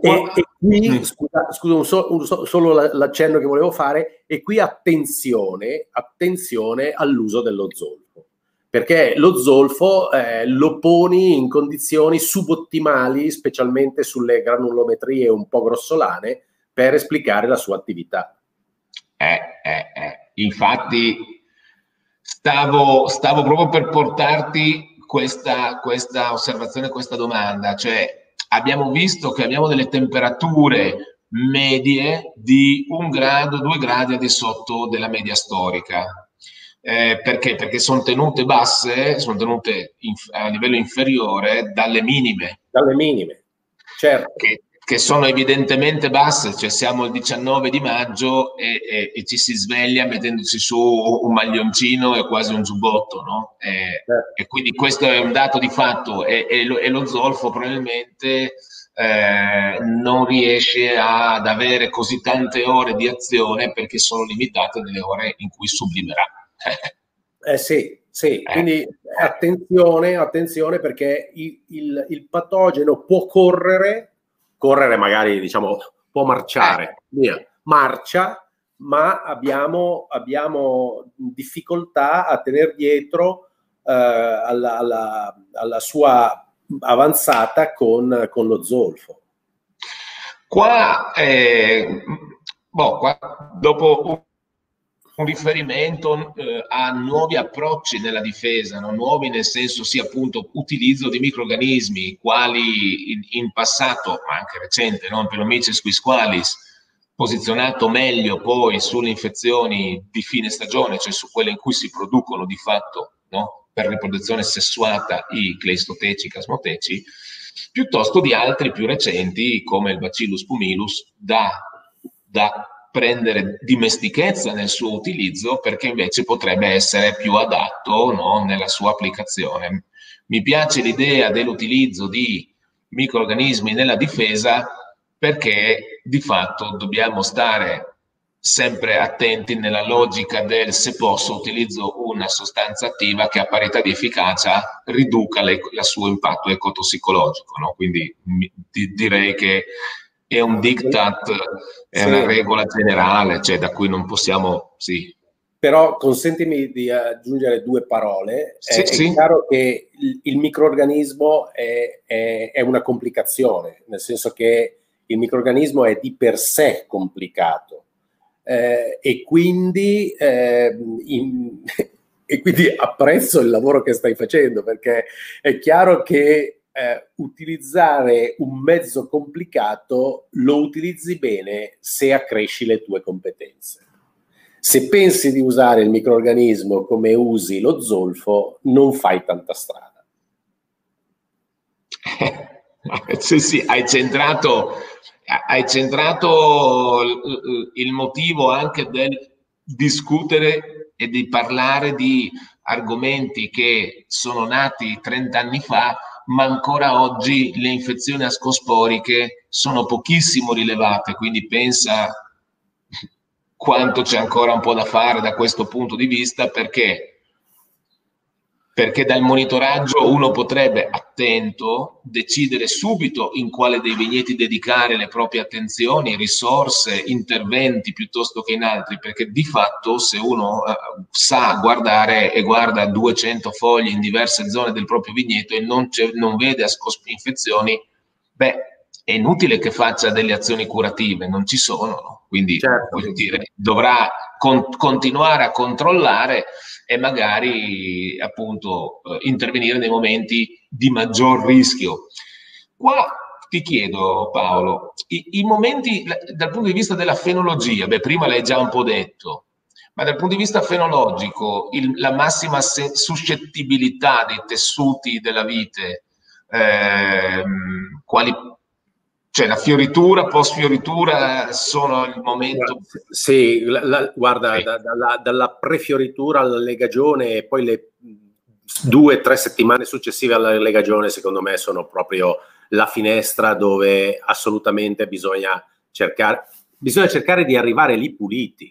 E, e qui, mm. scusa, scusa un so, un so, solo l'accenno che volevo fare, e qui attenzione, attenzione all'uso dello zolfo, perché lo zolfo eh, lo poni in condizioni subottimali, specialmente sulle granulometrie un po' grossolane, per esplicare la sua attività. Eh, eh, eh. Infatti, stavo, stavo, proprio per portarti questa, questa osservazione, questa domanda, cioè abbiamo visto che abbiamo delle temperature medie di un grado, due gradi al di sotto della media storica. Eh, perché? Perché sono tenute basse, sono tenute inf- a livello inferiore dalle minime. Dalle minime, certo. Che che sono evidentemente basse, cioè siamo il 19 di maggio e, e, e, ci si sveglia mettendosi su un maglioncino e quasi un giubbotto, no? E, certo. e quindi questo è un dato di fatto e, lo, lo, zolfo probabilmente eh, non riesce ad avere così tante ore di azione perché sono limitate nelle ore in cui sublimerà. eh sì, sì, eh. quindi attenzione, attenzione perché il, il, il patogeno può correre correre magari diciamo può marciare, eh. via, marcia, ma abbiamo, abbiamo difficoltà a tenere dietro eh, alla, alla, alla, sua avanzata con, con lo zolfo. Qua, eh, boh, qua dopo un riferimento eh, a nuovi approcci nella difesa, no? nuovi nel senso sia appunto utilizzo di microrganismi, quali in, in passato, ma anche recente, no? Pelomices quisqualis, posizionato meglio poi sulle infezioni di fine stagione, cioè su quelle in cui si producono di fatto no? per riproduzione sessuata i cleistoteci, casmoteci, piuttosto di altri più recenti come il Bacillus pumilus da, da prendere dimestichezza nel suo utilizzo perché invece potrebbe essere più adatto no, nella sua applicazione. Mi piace l'idea dell'utilizzo di microorganismi nella difesa perché di fatto dobbiamo stare sempre attenti nella logica del se posso utilizzo una sostanza attiva che a parità di efficacia riduca il suo impatto ecotossicologico. No? Quindi mi, di, direi che è un diktat, è sì. una regola generale, cioè da cui non possiamo, sì. Però consentimi di aggiungere due parole. Sì, è, sì. è chiaro che il, il microorganismo è, è, è, una complicazione, nel senso che il microorganismo è di per sé complicato eh, e, quindi, eh, in, e quindi apprezzo il lavoro che stai facendo perché è chiaro che eh, utilizzare un mezzo complicato lo utilizzi bene se accresci le tue competenze. Se pensi di usare il microorganismo come usi lo zolfo, non fai tanta strada. sì, sì, hai centrato, hai centrato il motivo anche del discutere e di parlare di argomenti che sono nati 30 anni fa ma ancora oggi le infezioni ascosporiche sono pochissimo rilevate, quindi pensa quanto c'è ancora un po' da fare da questo punto di vista perché perché dal monitoraggio uno potrebbe, attento, decidere subito in quale dei vigneti dedicare le proprie attenzioni, risorse, interventi piuttosto che in altri, perché di fatto se uno eh, sa guardare e guarda 200 fogli in diverse zone del proprio vigneto e non, non vede infezioni, beh, è inutile che faccia delle azioni curative, non ci sono, no? quindi certo. dire, dovrà con, continuare a controllare e magari appunto eh, intervenire nei momenti di maggior rischio. Qua ti chiedo Paolo, i, i, momenti dal punto di vista della fenologia, beh prima l'hai già un po' detto, ma dal punto di vista fenologico il, la massima se, suscettibilità dei tessuti della vite, eh, quali cioè la fioritura, post fioritura sono il momento. Sì, la, la, guarda, sì. Da, dalla, dalla prefioritura alla legagione e poi le due o tre settimane successive alla legagione, secondo me, sono proprio la finestra dove assolutamente bisogna cercare, bisogna cercare di arrivare lì puliti.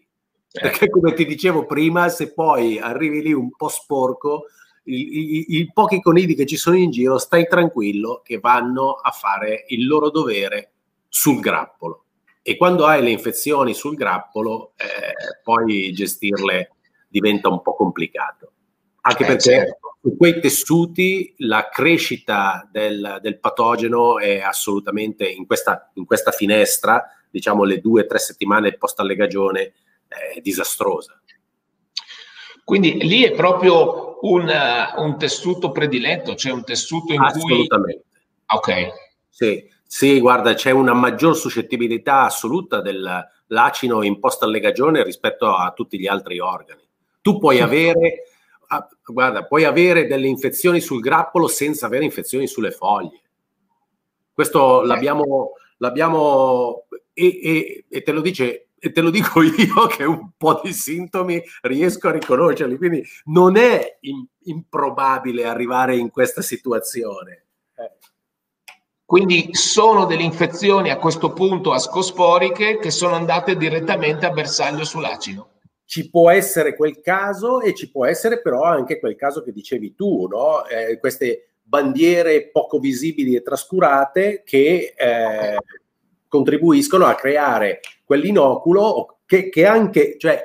Eh. Perché come ti dicevo prima, se poi arrivi lì un po' sporco, i, i, i, pochi conidi che ci sono in giro, stai tranquillo che vanno a fare il loro dovere sul grappolo. E quando hai le infezioni sul grappolo, eh, poi gestirle diventa un po' complicato. Anche eh, perché certo. su quei tessuti la crescita del, del patogeno è assolutamente in questa, in questa, finestra, diciamo le due o tre settimane post allegagione, è disastrosa. Quindi lì è proprio un, uh, un tessuto prediletto, cioè un tessuto in Assolutamente. cui... Ok. Sì, sì, guarda, c'è una maggior suscettibilità assoluta dell'acino in post allegagione rispetto a tutti gli altri organi. Tu puoi avere, ah, guarda, puoi avere delle infezioni sul grappolo senza avere infezioni sulle foglie. Questo l'abbiamo, l'abbiamo e, e, e te lo dice e te lo dico io che un po' di sintomi riesco a riconoscerli, quindi non è in, improbabile arrivare in questa situazione. Eh. Quindi sono delle infezioni a questo punto ascosporiche che sono andate direttamente a bersaglio sull'acido. Ci può essere quel caso e ci può essere però anche quel caso che dicevi tu, no? eh, queste bandiere poco visibili e trascurate che eh, contribuiscono a creare quell'inoculo che, che anche, cioè,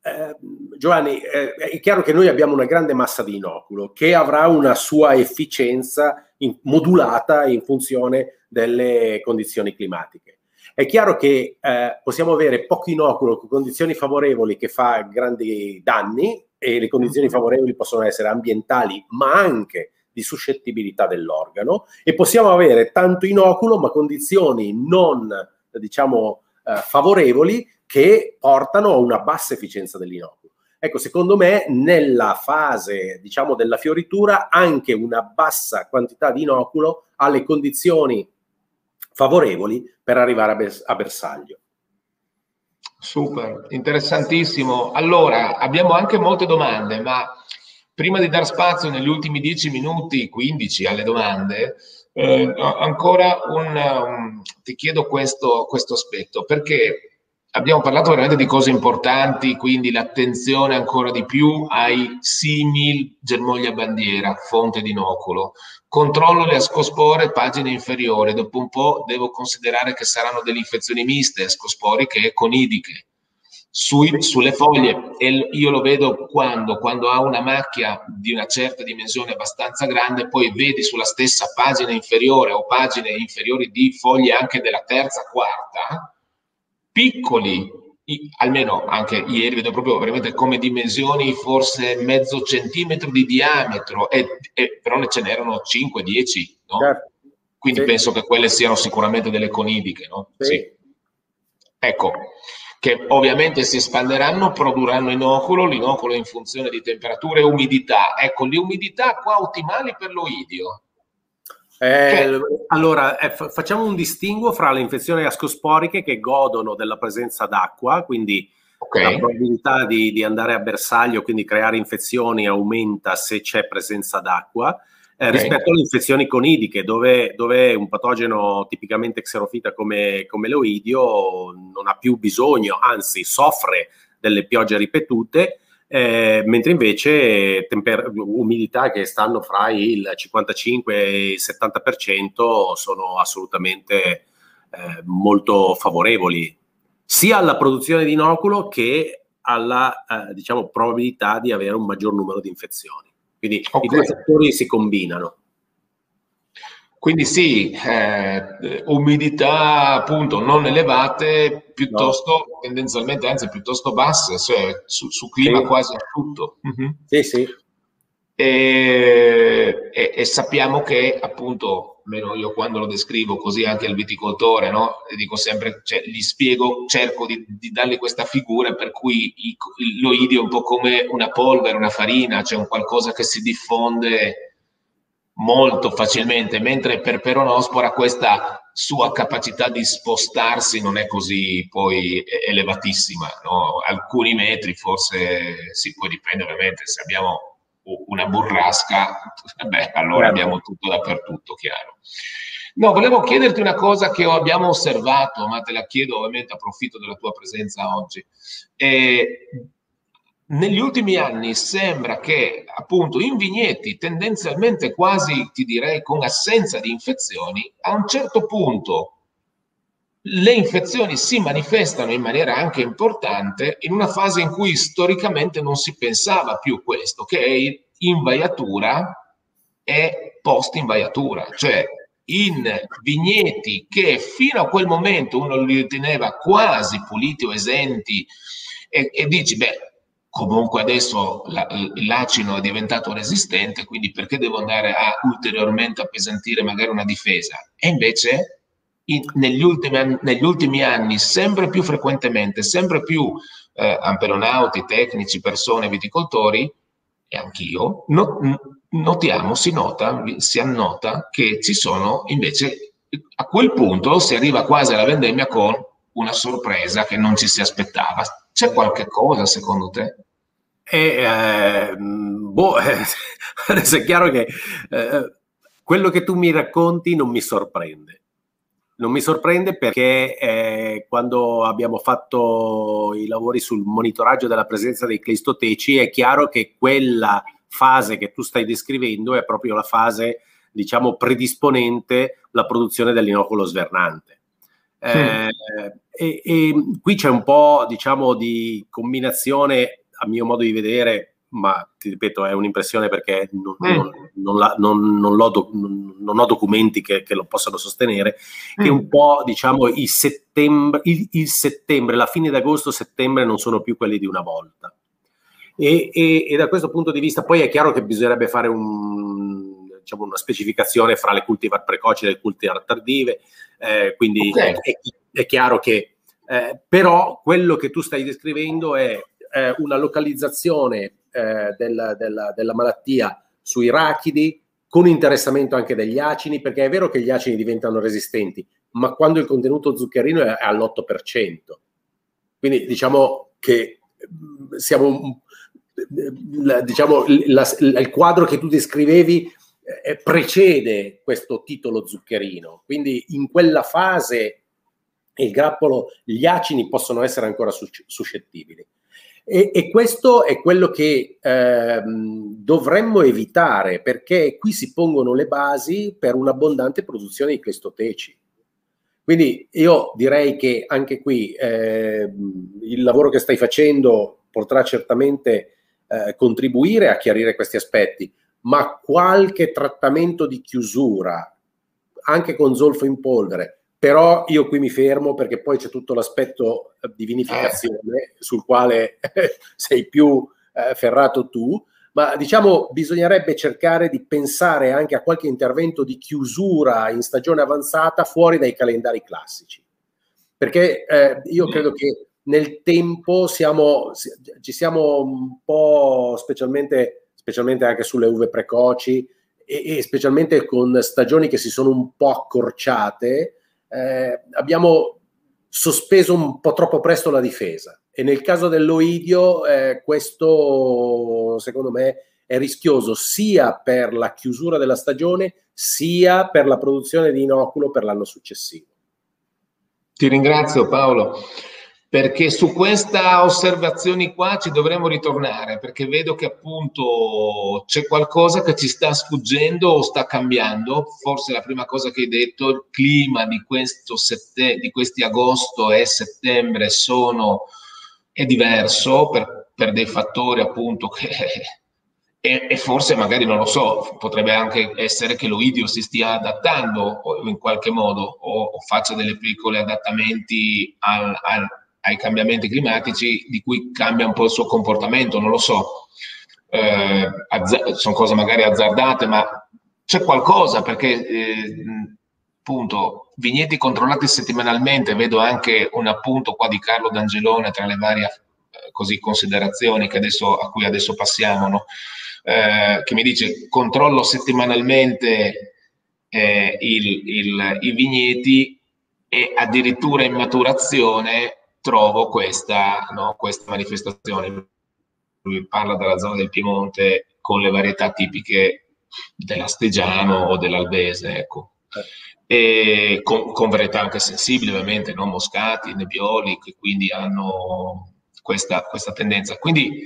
eh, Giovanni, eh, è chiaro che noi abbiamo una grande massa di inoculo che avrà una sua efficienza in, modulata in funzione delle condizioni climatiche. È chiaro che eh, possiamo avere poco inoculo con condizioni favorevoli che fa grandi danni e le condizioni favorevoli possono essere ambientali ma anche di suscettibilità dell'organo e possiamo avere tanto inoculo ma condizioni non diciamo eh, favorevoli che portano a una bassa efficienza dell'inoculo. Ecco, secondo me nella fase diciamo della fioritura anche una bassa quantità di inoculo ha le condizioni favorevoli per arrivare a, bers- a bersaglio. Super, interessantissimo. Allora, abbiamo anche molte domande, ma prima di dar spazio negli ultimi 10 minuti, 15 alle domande, eh, ancora un, um, ti chiedo questo, questo aspetto, perché abbiamo parlato veramente di cose importanti, quindi l'attenzione ancora di più ai simil germoglia bandiera, fonte di inoculo. Controllo le ascospore, pagina inferiore. Dopo un po' devo considerare che saranno delle infezioni miste, ascosporiche e conidiche sui, sulle foglie e io lo vedo quando, quando ha una macchia di una certa dimensione abbastanza grande, poi vedi sulla stessa pagina inferiore o pagine inferiori di foglie anche della terza, quarta, piccoli, almeno anche ieri vedo proprio veramente come dimensioni forse mezzo centimetro di diametro, e, e però ne ce n'erano 5-10, no? Certo. Quindi sì. penso che quelle siano sicuramente delle conidiche, no? Sì. sì. Ecco, che ovviamente si espanderanno, produrranno inoculo, l'inoculo in funzione di temperatura e umidità. Ecco, le umidità qua ottimali per l'oidio. Eh, allora, eh, facciamo un distinguo fra le infezioni ascosporiche che godono della presenza d'acqua, quindi okay. la probabilità di, di, andare a bersaglio, quindi creare infezioni, aumenta se c'è presenza d'acqua, eh, rispetto alle infezioni conidiche, dove, dove, un patogeno tipicamente xerofita come, come l'oidio non ha più bisogno, anzi soffre delle piogge ripetute, eh, mentre invece temper- umidità che stanno fra il 55 e il 70% sono assolutamente eh, molto favorevoli sia alla produzione di inoculo che alla eh, diciamo, probabilità di avere un maggior numero di infezioni. Quindi okay. i due fattori si combinano. Quindi sì, eh, umidità appunto non elevate, piuttosto no. tendenzialmente, anzi piuttosto basse, cioè su, su clima sì. quasi asciutto. Mm-hmm. Sì, sì. E, e, e, sappiamo che appunto, almeno io quando lo descrivo così anche al viticoltore, no? dico sempre, cioè, gli spiego, cerco di, di dargli questa figura per cui i, l'oidio è un po' come una polvere, una farina, cioè un qualcosa che si diffonde molto facilmente, mentre per peronospora questa sua capacità di spostarsi non è così poi elevatissima, no? alcuni metri forse si può dipendere ovviamente se abbiamo una burrasca, beh, allora abbiamo tutto dappertutto, chiaro. No, volevo chiederti una cosa che abbiamo osservato, ma te la chiedo ovviamente, approfitto della tua presenza oggi. Eh, negli ultimi anni sembra che appunto in vigneti, tendenzialmente quasi ti direi con assenza di infezioni, a un certo punto le infezioni si manifestano in maniera anche importante in una fase in cui storicamente non si pensava più questo, che è invaiatura e post-invaiatura, cioè in vigneti che fino a quel momento uno li riteneva quasi puliti o esenti e, e dici, beh, comunque adesso la, l'acino è diventato resistente, quindi perché devo andare a ulteriormente appesantire magari una difesa? E invece in, negli, ultimi, negli, ultimi, anni sempre più frequentemente, sempre più eh, amperonauti, tecnici, persone, viticoltori, e anch'io, no, notiamo, si nota, si annota che ci sono invece a quel punto si arriva quasi alla vendemmia con una sorpresa che non ci si aspettava. C'è qualche cosa secondo te? E, eh, boh, adesso è chiaro che eh, quello che tu mi racconti non mi sorprende. Non mi sorprende perché eh, quando abbiamo fatto i lavori sul monitoraggio della presenza dei clistoteci è chiaro che quella fase che tu stai descrivendo è proprio la fase, diciamo, predisponente alla produzione dell'inoculo svernante. Eh, e, e, qui c'è un po', diciamo, di combinazione, a mio modo di vedere, ma ti ripeto, è un'impressione perché non, mm. non, non, non do, ho documenti che, che, lo possano sostenere, mm. che un po', diciamo, il settembre, il, il settembre, la fine d'agosto, settembre non sono più quelli di una volta. E, e, e, da questo punto di vista poi è chiaro che bisognerebbe fare un, diciamo, una specificazione fra le cultivar precoci e le cultivar tardive, eh, quindi okay. è, è, chiaro che eh, però quello che tu stai descrivendo è eh, una localizzazione eh, della, della, della, malattia sui rachidi, con interessamento anche degli acini, perché è vero che gli acini diventano resistenti, ma quando il contenuto zuccherino è all'8%. Quindi diciamo che mm, siamo diciamo la, la, il quadro che tu descrivevi eh, precede questo titolo zuccherino quindi in quella fase il grappolo gli acini possono essere ancora suscettibili e, e, questo è quello che eh, dovremmo evitare perché qui si pongono le basi per un'abbondante produzione di clestoteci. Quindi io direi che anche qui eh, il lavoro che stai facendo potrà certamente eh, contribuire a chiarire questi aspetti, ma qualche trattamento di chiusura, anche con zolfo in polvere, però io qui mi fermo perché poi c'è tutto l'aspetto eh, di vinificazione eh. sul quale sei più eh, ferrato tu, ma diciamo bisognerebbe cercare di pensare anche a qualche intervento di chiusura in stagione avanzata fuori dai calendari classici. Perché eh, io credo che nel tempo siamo, ci siamo un po', specialmente, specialmente anche sulle uve precoci e, e specialmente con stagioni che si sono un po' accorciate, eh, abbiamo sospeso un po' troppo presto la difesa e nel caso dell'Oidio eh, questo secondo me è rischioso sia per la chiusura della stagione sia per la produzione di inoculo per l'anno successivo. Ti ringrazio Paolo perché su questa osservazione qua ci dovremmo ritornare, perché vedo che appunto c'è qualcosa che ci sta sfuggendo o sta cambiando. Forse la prima cosa che hai detto, il clima di, sette, di questi agosto e settembre sono, è diverso per, per dei fattori appunto che... E, e, forse magari non lo so, potrebbe anche essere che l'oidio si stia adattando in qualche modo o, o faccia delle piccoli adattamenti al, al ai cambiamenti climatici di cui cambia un po' il suo comportamento, non lo so. Eh, azz- sono cose magari azzardate, ma c'è qualcosa perché eh, appunto vigneti controllati settimanalmente, vedo anche un appunto qua di Carlo D'Angelone tra le varie eh, così, considerazioni adesso, a cui adesso passiamo, no? eh, che mi dice controllo settimanalmente eh, il, il, i vigneti e addirittura in maturazione trovo questa, no, questa manifestazione. Lui parla della zona del Piemonte con le varietà tipiche dell'Astegiano o dell'Albese, ecco. E con, con, varietà anche sensibili, ovviamente, non moscati, nebbioli, che quindi hanno questa, questa tendenza. Quindi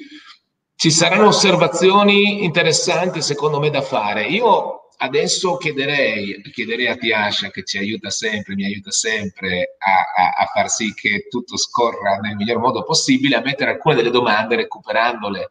ci saranno osservazioni interessanti, secondo me, da fare. Io adesso chiederei, chiederei, a Tiascia che ci aiuta sempre, mi aiuta sempre a, a, a, far sì che tutto scorra nel miglior modo possibile, a mettere alcune delle domande recuperandole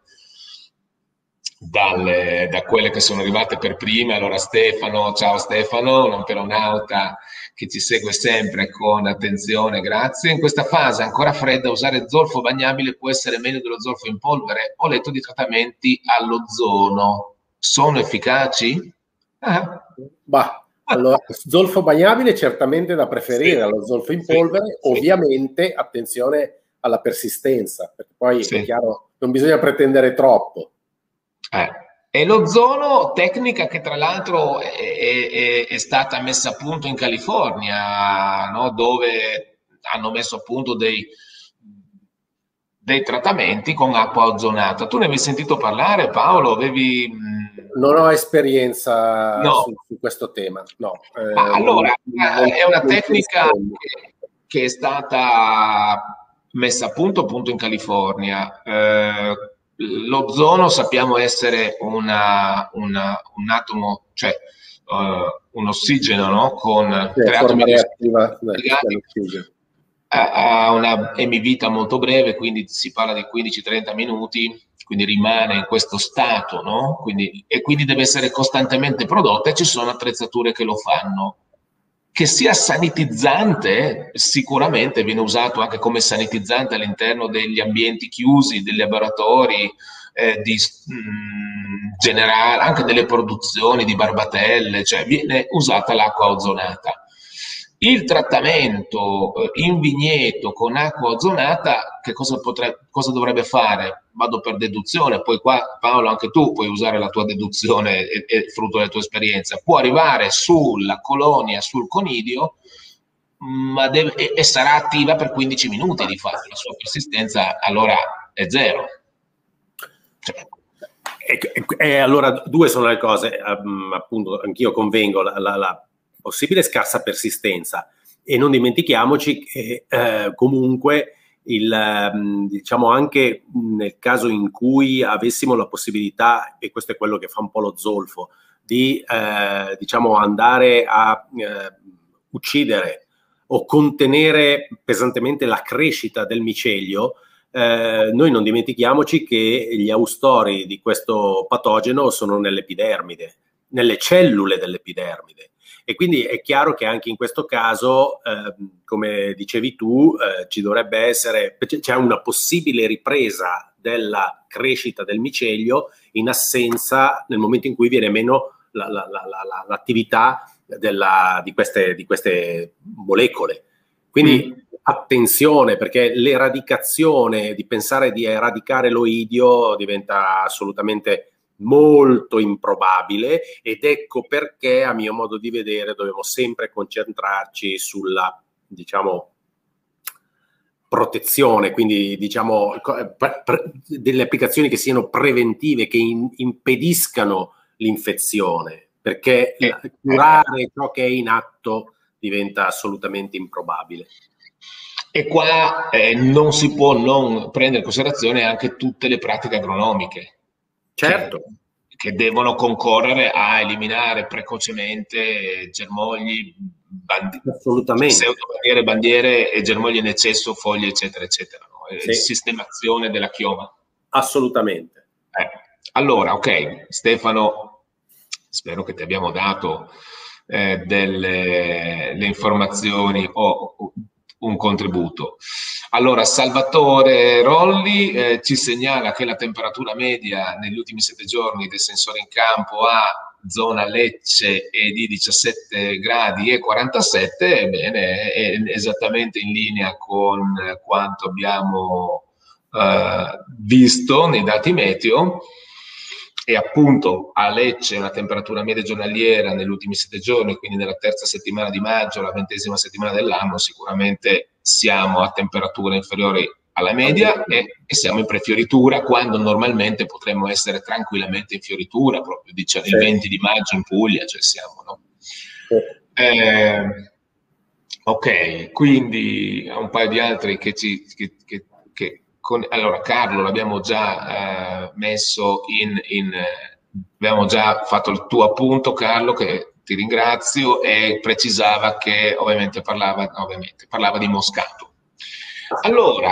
dalle, da quelle che sono arrivate per prima. Allora Stefano, ciao Stefano, un amperonauta che ci segue sempre con attenzione, grazie. In questa fase ancora fredda usare zolfo bagnabile può essere meglio dello zolfo in polvere. Ho letto di trattamenti all'ozono. Sono efficaci? Ah. Bah, allora, zolfo bagnabile certamente da preferire sì. allo zolfo in polvere, sì. ovviamente attenzione alla persistenza, perché poi sì. è chiaro, non bisogna pretendere troppo. Eh. E l'ozono, tecnica che tra l'altro è, è, è stata messa a punto in California, no? dove hanno messo a punto dei, dei trattamenti con acqua ozonata. Tu ne avevi sentito parlare, Paolo? Avevi... Non ho esperienza no. su, su, questo tema, no. Eh, allora, non, è una tecnica che, che, è stata messa a punto appunto in California. Eh, l'ozono sappiamo essere una, una, un atomo, cioè uh, un ossigeno no? con sì, tre atomi reattiva, ha una emivita molto breve, quindi si parla di 15-30 minuti, quindi rimane in questo stato, no? quindi, e quindi deve essere costantemente prodotta e ci sono attrezzature che lo fanno. Che sia sanitizzante, sicuramente viene usato anche come sanitizzante all'interno degli ambienti chiusi, dei laboratori, eh, di mh, mm, generale, anche delle produzioni di barbatelle, cioè viene usata l'acqua ozonata il trattamento eh, in vigneto con acqua ozonata, che cosa, potrebbe, cosa dovrebbe fare? Vado per deduzione, poi qua Paolo anche tu puoi usare la tua deduzione e, e frutto della tua esperienza. Può arrivare sulla colonia, sul conidio, ma deve, e, e, sarà attiva per 15 minuti di fatto, la sua persistenza allora è zero. Cioè. E, e, allora due sono le cose, um, appunto anch'io convengo, la, la, la possibile scarsa persistenza e non dimentichiamoci che eh, comunque il, ehm, diciamo anche nel caso in cui avessimo la possibilità, e questo è quello che fa un po' lo zolfo, di eh, diciamo andare a eh, uccidere o contenere pesantemente la crescita del micelio, eh, noi non dimentichiamoci che gli austori di questo patogeno sono nell'epidermide, nelle cellule dell'epidermide. E quindi è chiaro che anche in questo caso, eh, come dicevi tu, eh, ci dovrebbe essere, c'è una possibile ripresa della crescita del micelio in assenza, nel momento in cui viene meno la, la, la, l'attività della, di, queste, di, queste, molecole. Quindi mm. attenzione perché l'eradicazione, di pensare di eradicare l'oidio diventa assolutamente molto improbabile ed ecco perché a mio modo di vedere dobbiamo sempre concentrarci sulla diciamo protezione, quindi diciamo pre, pre, delle applicazioni che siano preventive, che in, impediscano l'infezione, perché eh, curare ciò che è in atto diventa assolutamente improbabile. E qua eh, non si può non prendere in considerazione anche tutte le pratiche agronomiche Certo. Che, devono concorrere a eliminare precocemente germogli, bandi- pseudobandiere, bandiere e germogli in eccesso, foglie, eccetera, eccetera. No? Sì. Sistemazione della chioma. Assolutamente. Eh. Allora, ok, Stefano, spero che ti abbiamo dato eh, delle informazioni o un contributo. Allora, Salvatore Rolli eh, ci segnala che la temperatura media negli ultimi sette giorni dei sensori in campo a zona Lecce è di 17 gradi e 47, ebbene è esattamente in linea con quanto abbiamo eh, visto nei dati meteo e appunto a Lecce una temperatura media giornaliera negli ultimi sette giorni, quindi nella terza settimana di maggio, la ventesima settimana dell'anno, sicuramente siamo a temperature inferiori alla media e, e, siamo in prefioritura quando normalmente potremmo essere tranquillamente in fioritura, proprio diciamo, il 20 di maggio in Puglia, cioè siamo, no? Eh, ok, quindi un paio di altri che ci... Che, che, che con, allora, Carlo l'abbiamo già eh, messo in, in eh, abbiamo già fatto il tuo appunto, Carlo, che ti ringrazio, e precisava che ovviamente parlava, ovviamente, parlava di Moscato. Allora,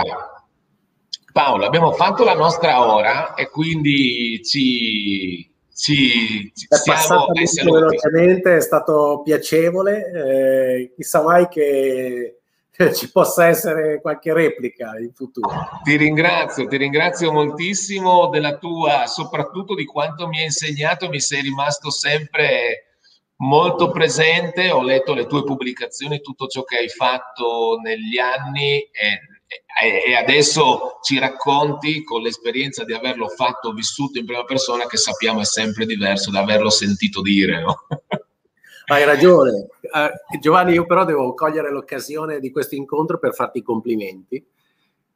Paolo, abbiamo fatto la nostra ora e quindi ci, ci, ci è siamo velocemente, è stato piacevole, eh, chissà mai che ci possa essere qualche replica in futuro. Ti ringrazio, ti ringrazio moltissimo della tua, soprattutto di quanto mi hai insegnato, mi sei rimasto sempre molto presente, ho letto le tue pubblicazioni, tutto ciò che hai fatto negli anni e, e adesso ci racconti con l'esperienza di averlo fatto, vissuto in prima persona, che sappiamo è sempre diverso da averlo sentito dire. No? Hai ragione. Uh, Giovanni, io però devo cogliere l'occasione di questo incontro per farti i complimenti.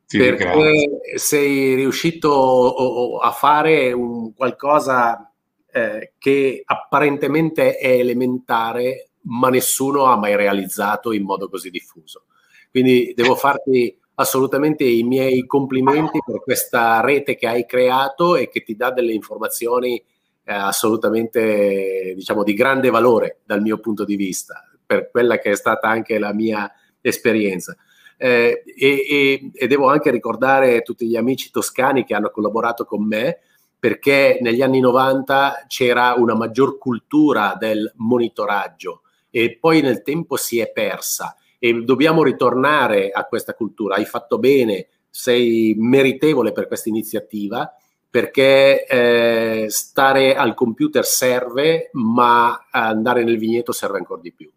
Sì, perché grazie. sei riuscito a fare un qualcosa eh, che apparentemente è elementare, ma nessuno ha mai realizzato in modo così diffuso. Quindi devo farti assolutamente i miei complimenti per questa rete che hai creato e che ti dà delle informazioni eh, assolutamente diciamo di grande valore dal mio punto di vista per quella che è stata anche la mia esperienza eh, e, e, e, devo anche ricordare tutti gli amici toscani che hanno collaborato con me perché negli anni 90 c'era una maggior cultura del monitoraggio e poi nel tempo si è persa e dobbiamo ritornare a questa cultura. Hai fatto bene, sei meritevole per questa iniziativa perché eh, stare al computer serve, ma andare nel vigneto serve ancora di più.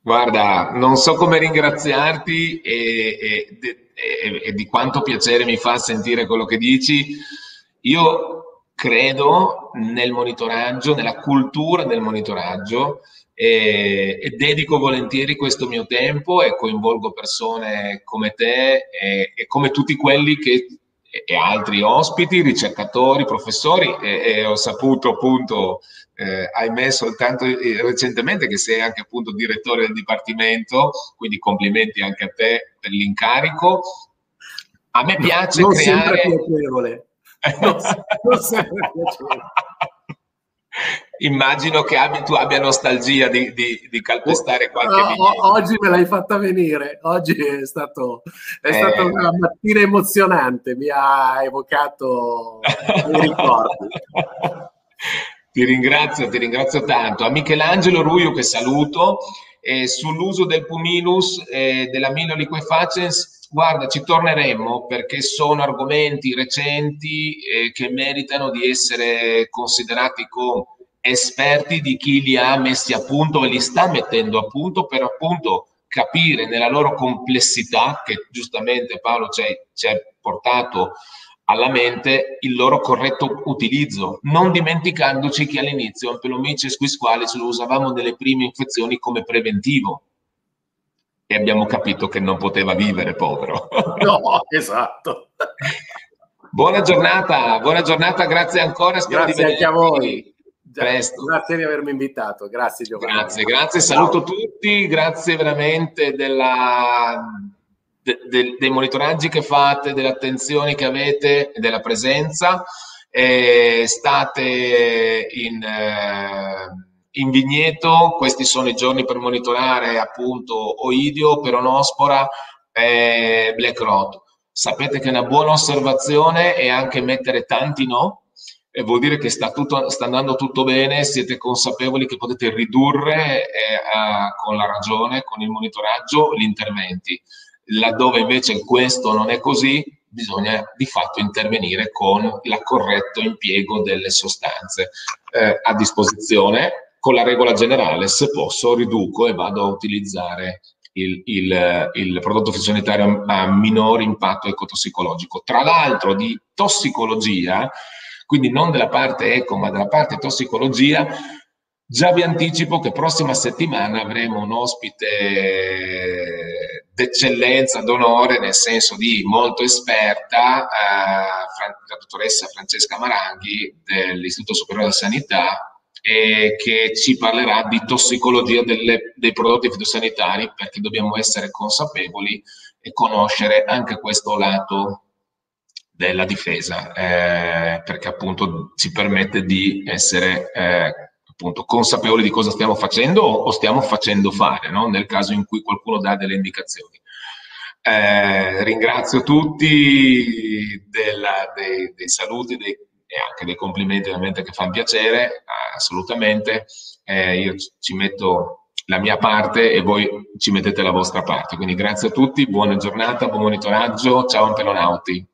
Guarda, non so come ringraziarti e, e, e, e, di quanto piacere mi fa sentire quello che dici. Io credo nel monitoraggio, nella cultura del monitoraggio e, e, dedico volentieri questo mio tempo e coinvolgo persone come te e, e come tutti quelli che e altri ospiti, ricercatori, professori e, e ho saputo appunto, eh, ahimè, soltanto eh, recentemente che sei anche appunto direttore del dipartimento, quindi complimenti anche a te per l'incarico. A me piace non creare... Sempre piacevole. Non, non sempre piacevole. Immagino che abbi, tu abbia nostalgia di, di, di calpestare qualche no, biglietto. Oggi me l'hai fatta venire, oggi è, stato, è eh. stata una mattina emozionante, mi ha evocato i ricordi. ti ringrazio, ti ringrazio tanto. A Michelangelo Ruio che saluto, eh, sull'uso del Puminus eh, della Mino Liquefacens, guarda, ci torneremo perché sono argomenti recenti eh, che meritano di essere considerati con esperti di chi li ha messi a punto e li sta mettendo a punto per appunto capire nella loro complessità, che giustamente Paolo ci ha portato alla mente, il loro corretto utilizzo, non dimenticandoci che all'inizio Ampelomice squisquale ce lo usavamo nelle prime infezioni come preventivo e abbiamo capito che non poteva vivere, povero. No, esatto. buona giornata, buona giornata, grazie ancora. Spero grazie anche a voi. Presto. Grazie di avermi invitato, grazie Giovanni. Grazie, grazie, saluto tutti, grazie veramente della, de, de, dei monitoraggi che fate, delle attenzioni che avete e della presenza. Eh, state in, eh, in, vigneto, questi sono i giorni per monitorare appunto Oidio, Peronospora e Black Rot. Sapete che è una buona osservazione e anche mettere tanti no, e vuol dire che sta, tutto, sta, andando tutto bene, siete consapevoli che potete ridurre eh, a, con la ragione, con il monitoraggio, gli interventi. Laddove invece questo non è così, bisogna di fatto intervenire con il corretto impiego delle sostanze eh, a disposizione. Con la regola generale, se posso, riduco e vado a utilizzare il, il, il, prodotto fitosanitario a minore impatto ecotossicologico. Tra l'altro di tossicologia quindi non della parte eco ma della parte tossicologia. Già vi anticipo che prossima settimana avremo un ospite d'eccellenza, d'onore, nel senso di molto esperta, eh, la dottoressa Francesca Maranghi dell'Istituto Superiore della Sanità, che ci parlerà di tossicologia delle, dei prodotti fitosanitari perché dobbiamo essere consapevoli e conoscere anche questo lato della difesa, eh, perché appunto ci permette di essere eh, appunto consapevoli di cosa stiamo facendo o stiamo facendo fare, no? nel caso in cui qualcuno dà delle indicazioni. Eh, ringrazio tutti della, dei, dei, saluti dei, e anche dei complimenti ovviamente che fanno piacere, assolutamente. Eh, io ci metto la mia parte e voi ci mettete la vostra parte. Quindi grazie a tutti, buona giornata, buon monitoraggio, ciao Ampelonauti.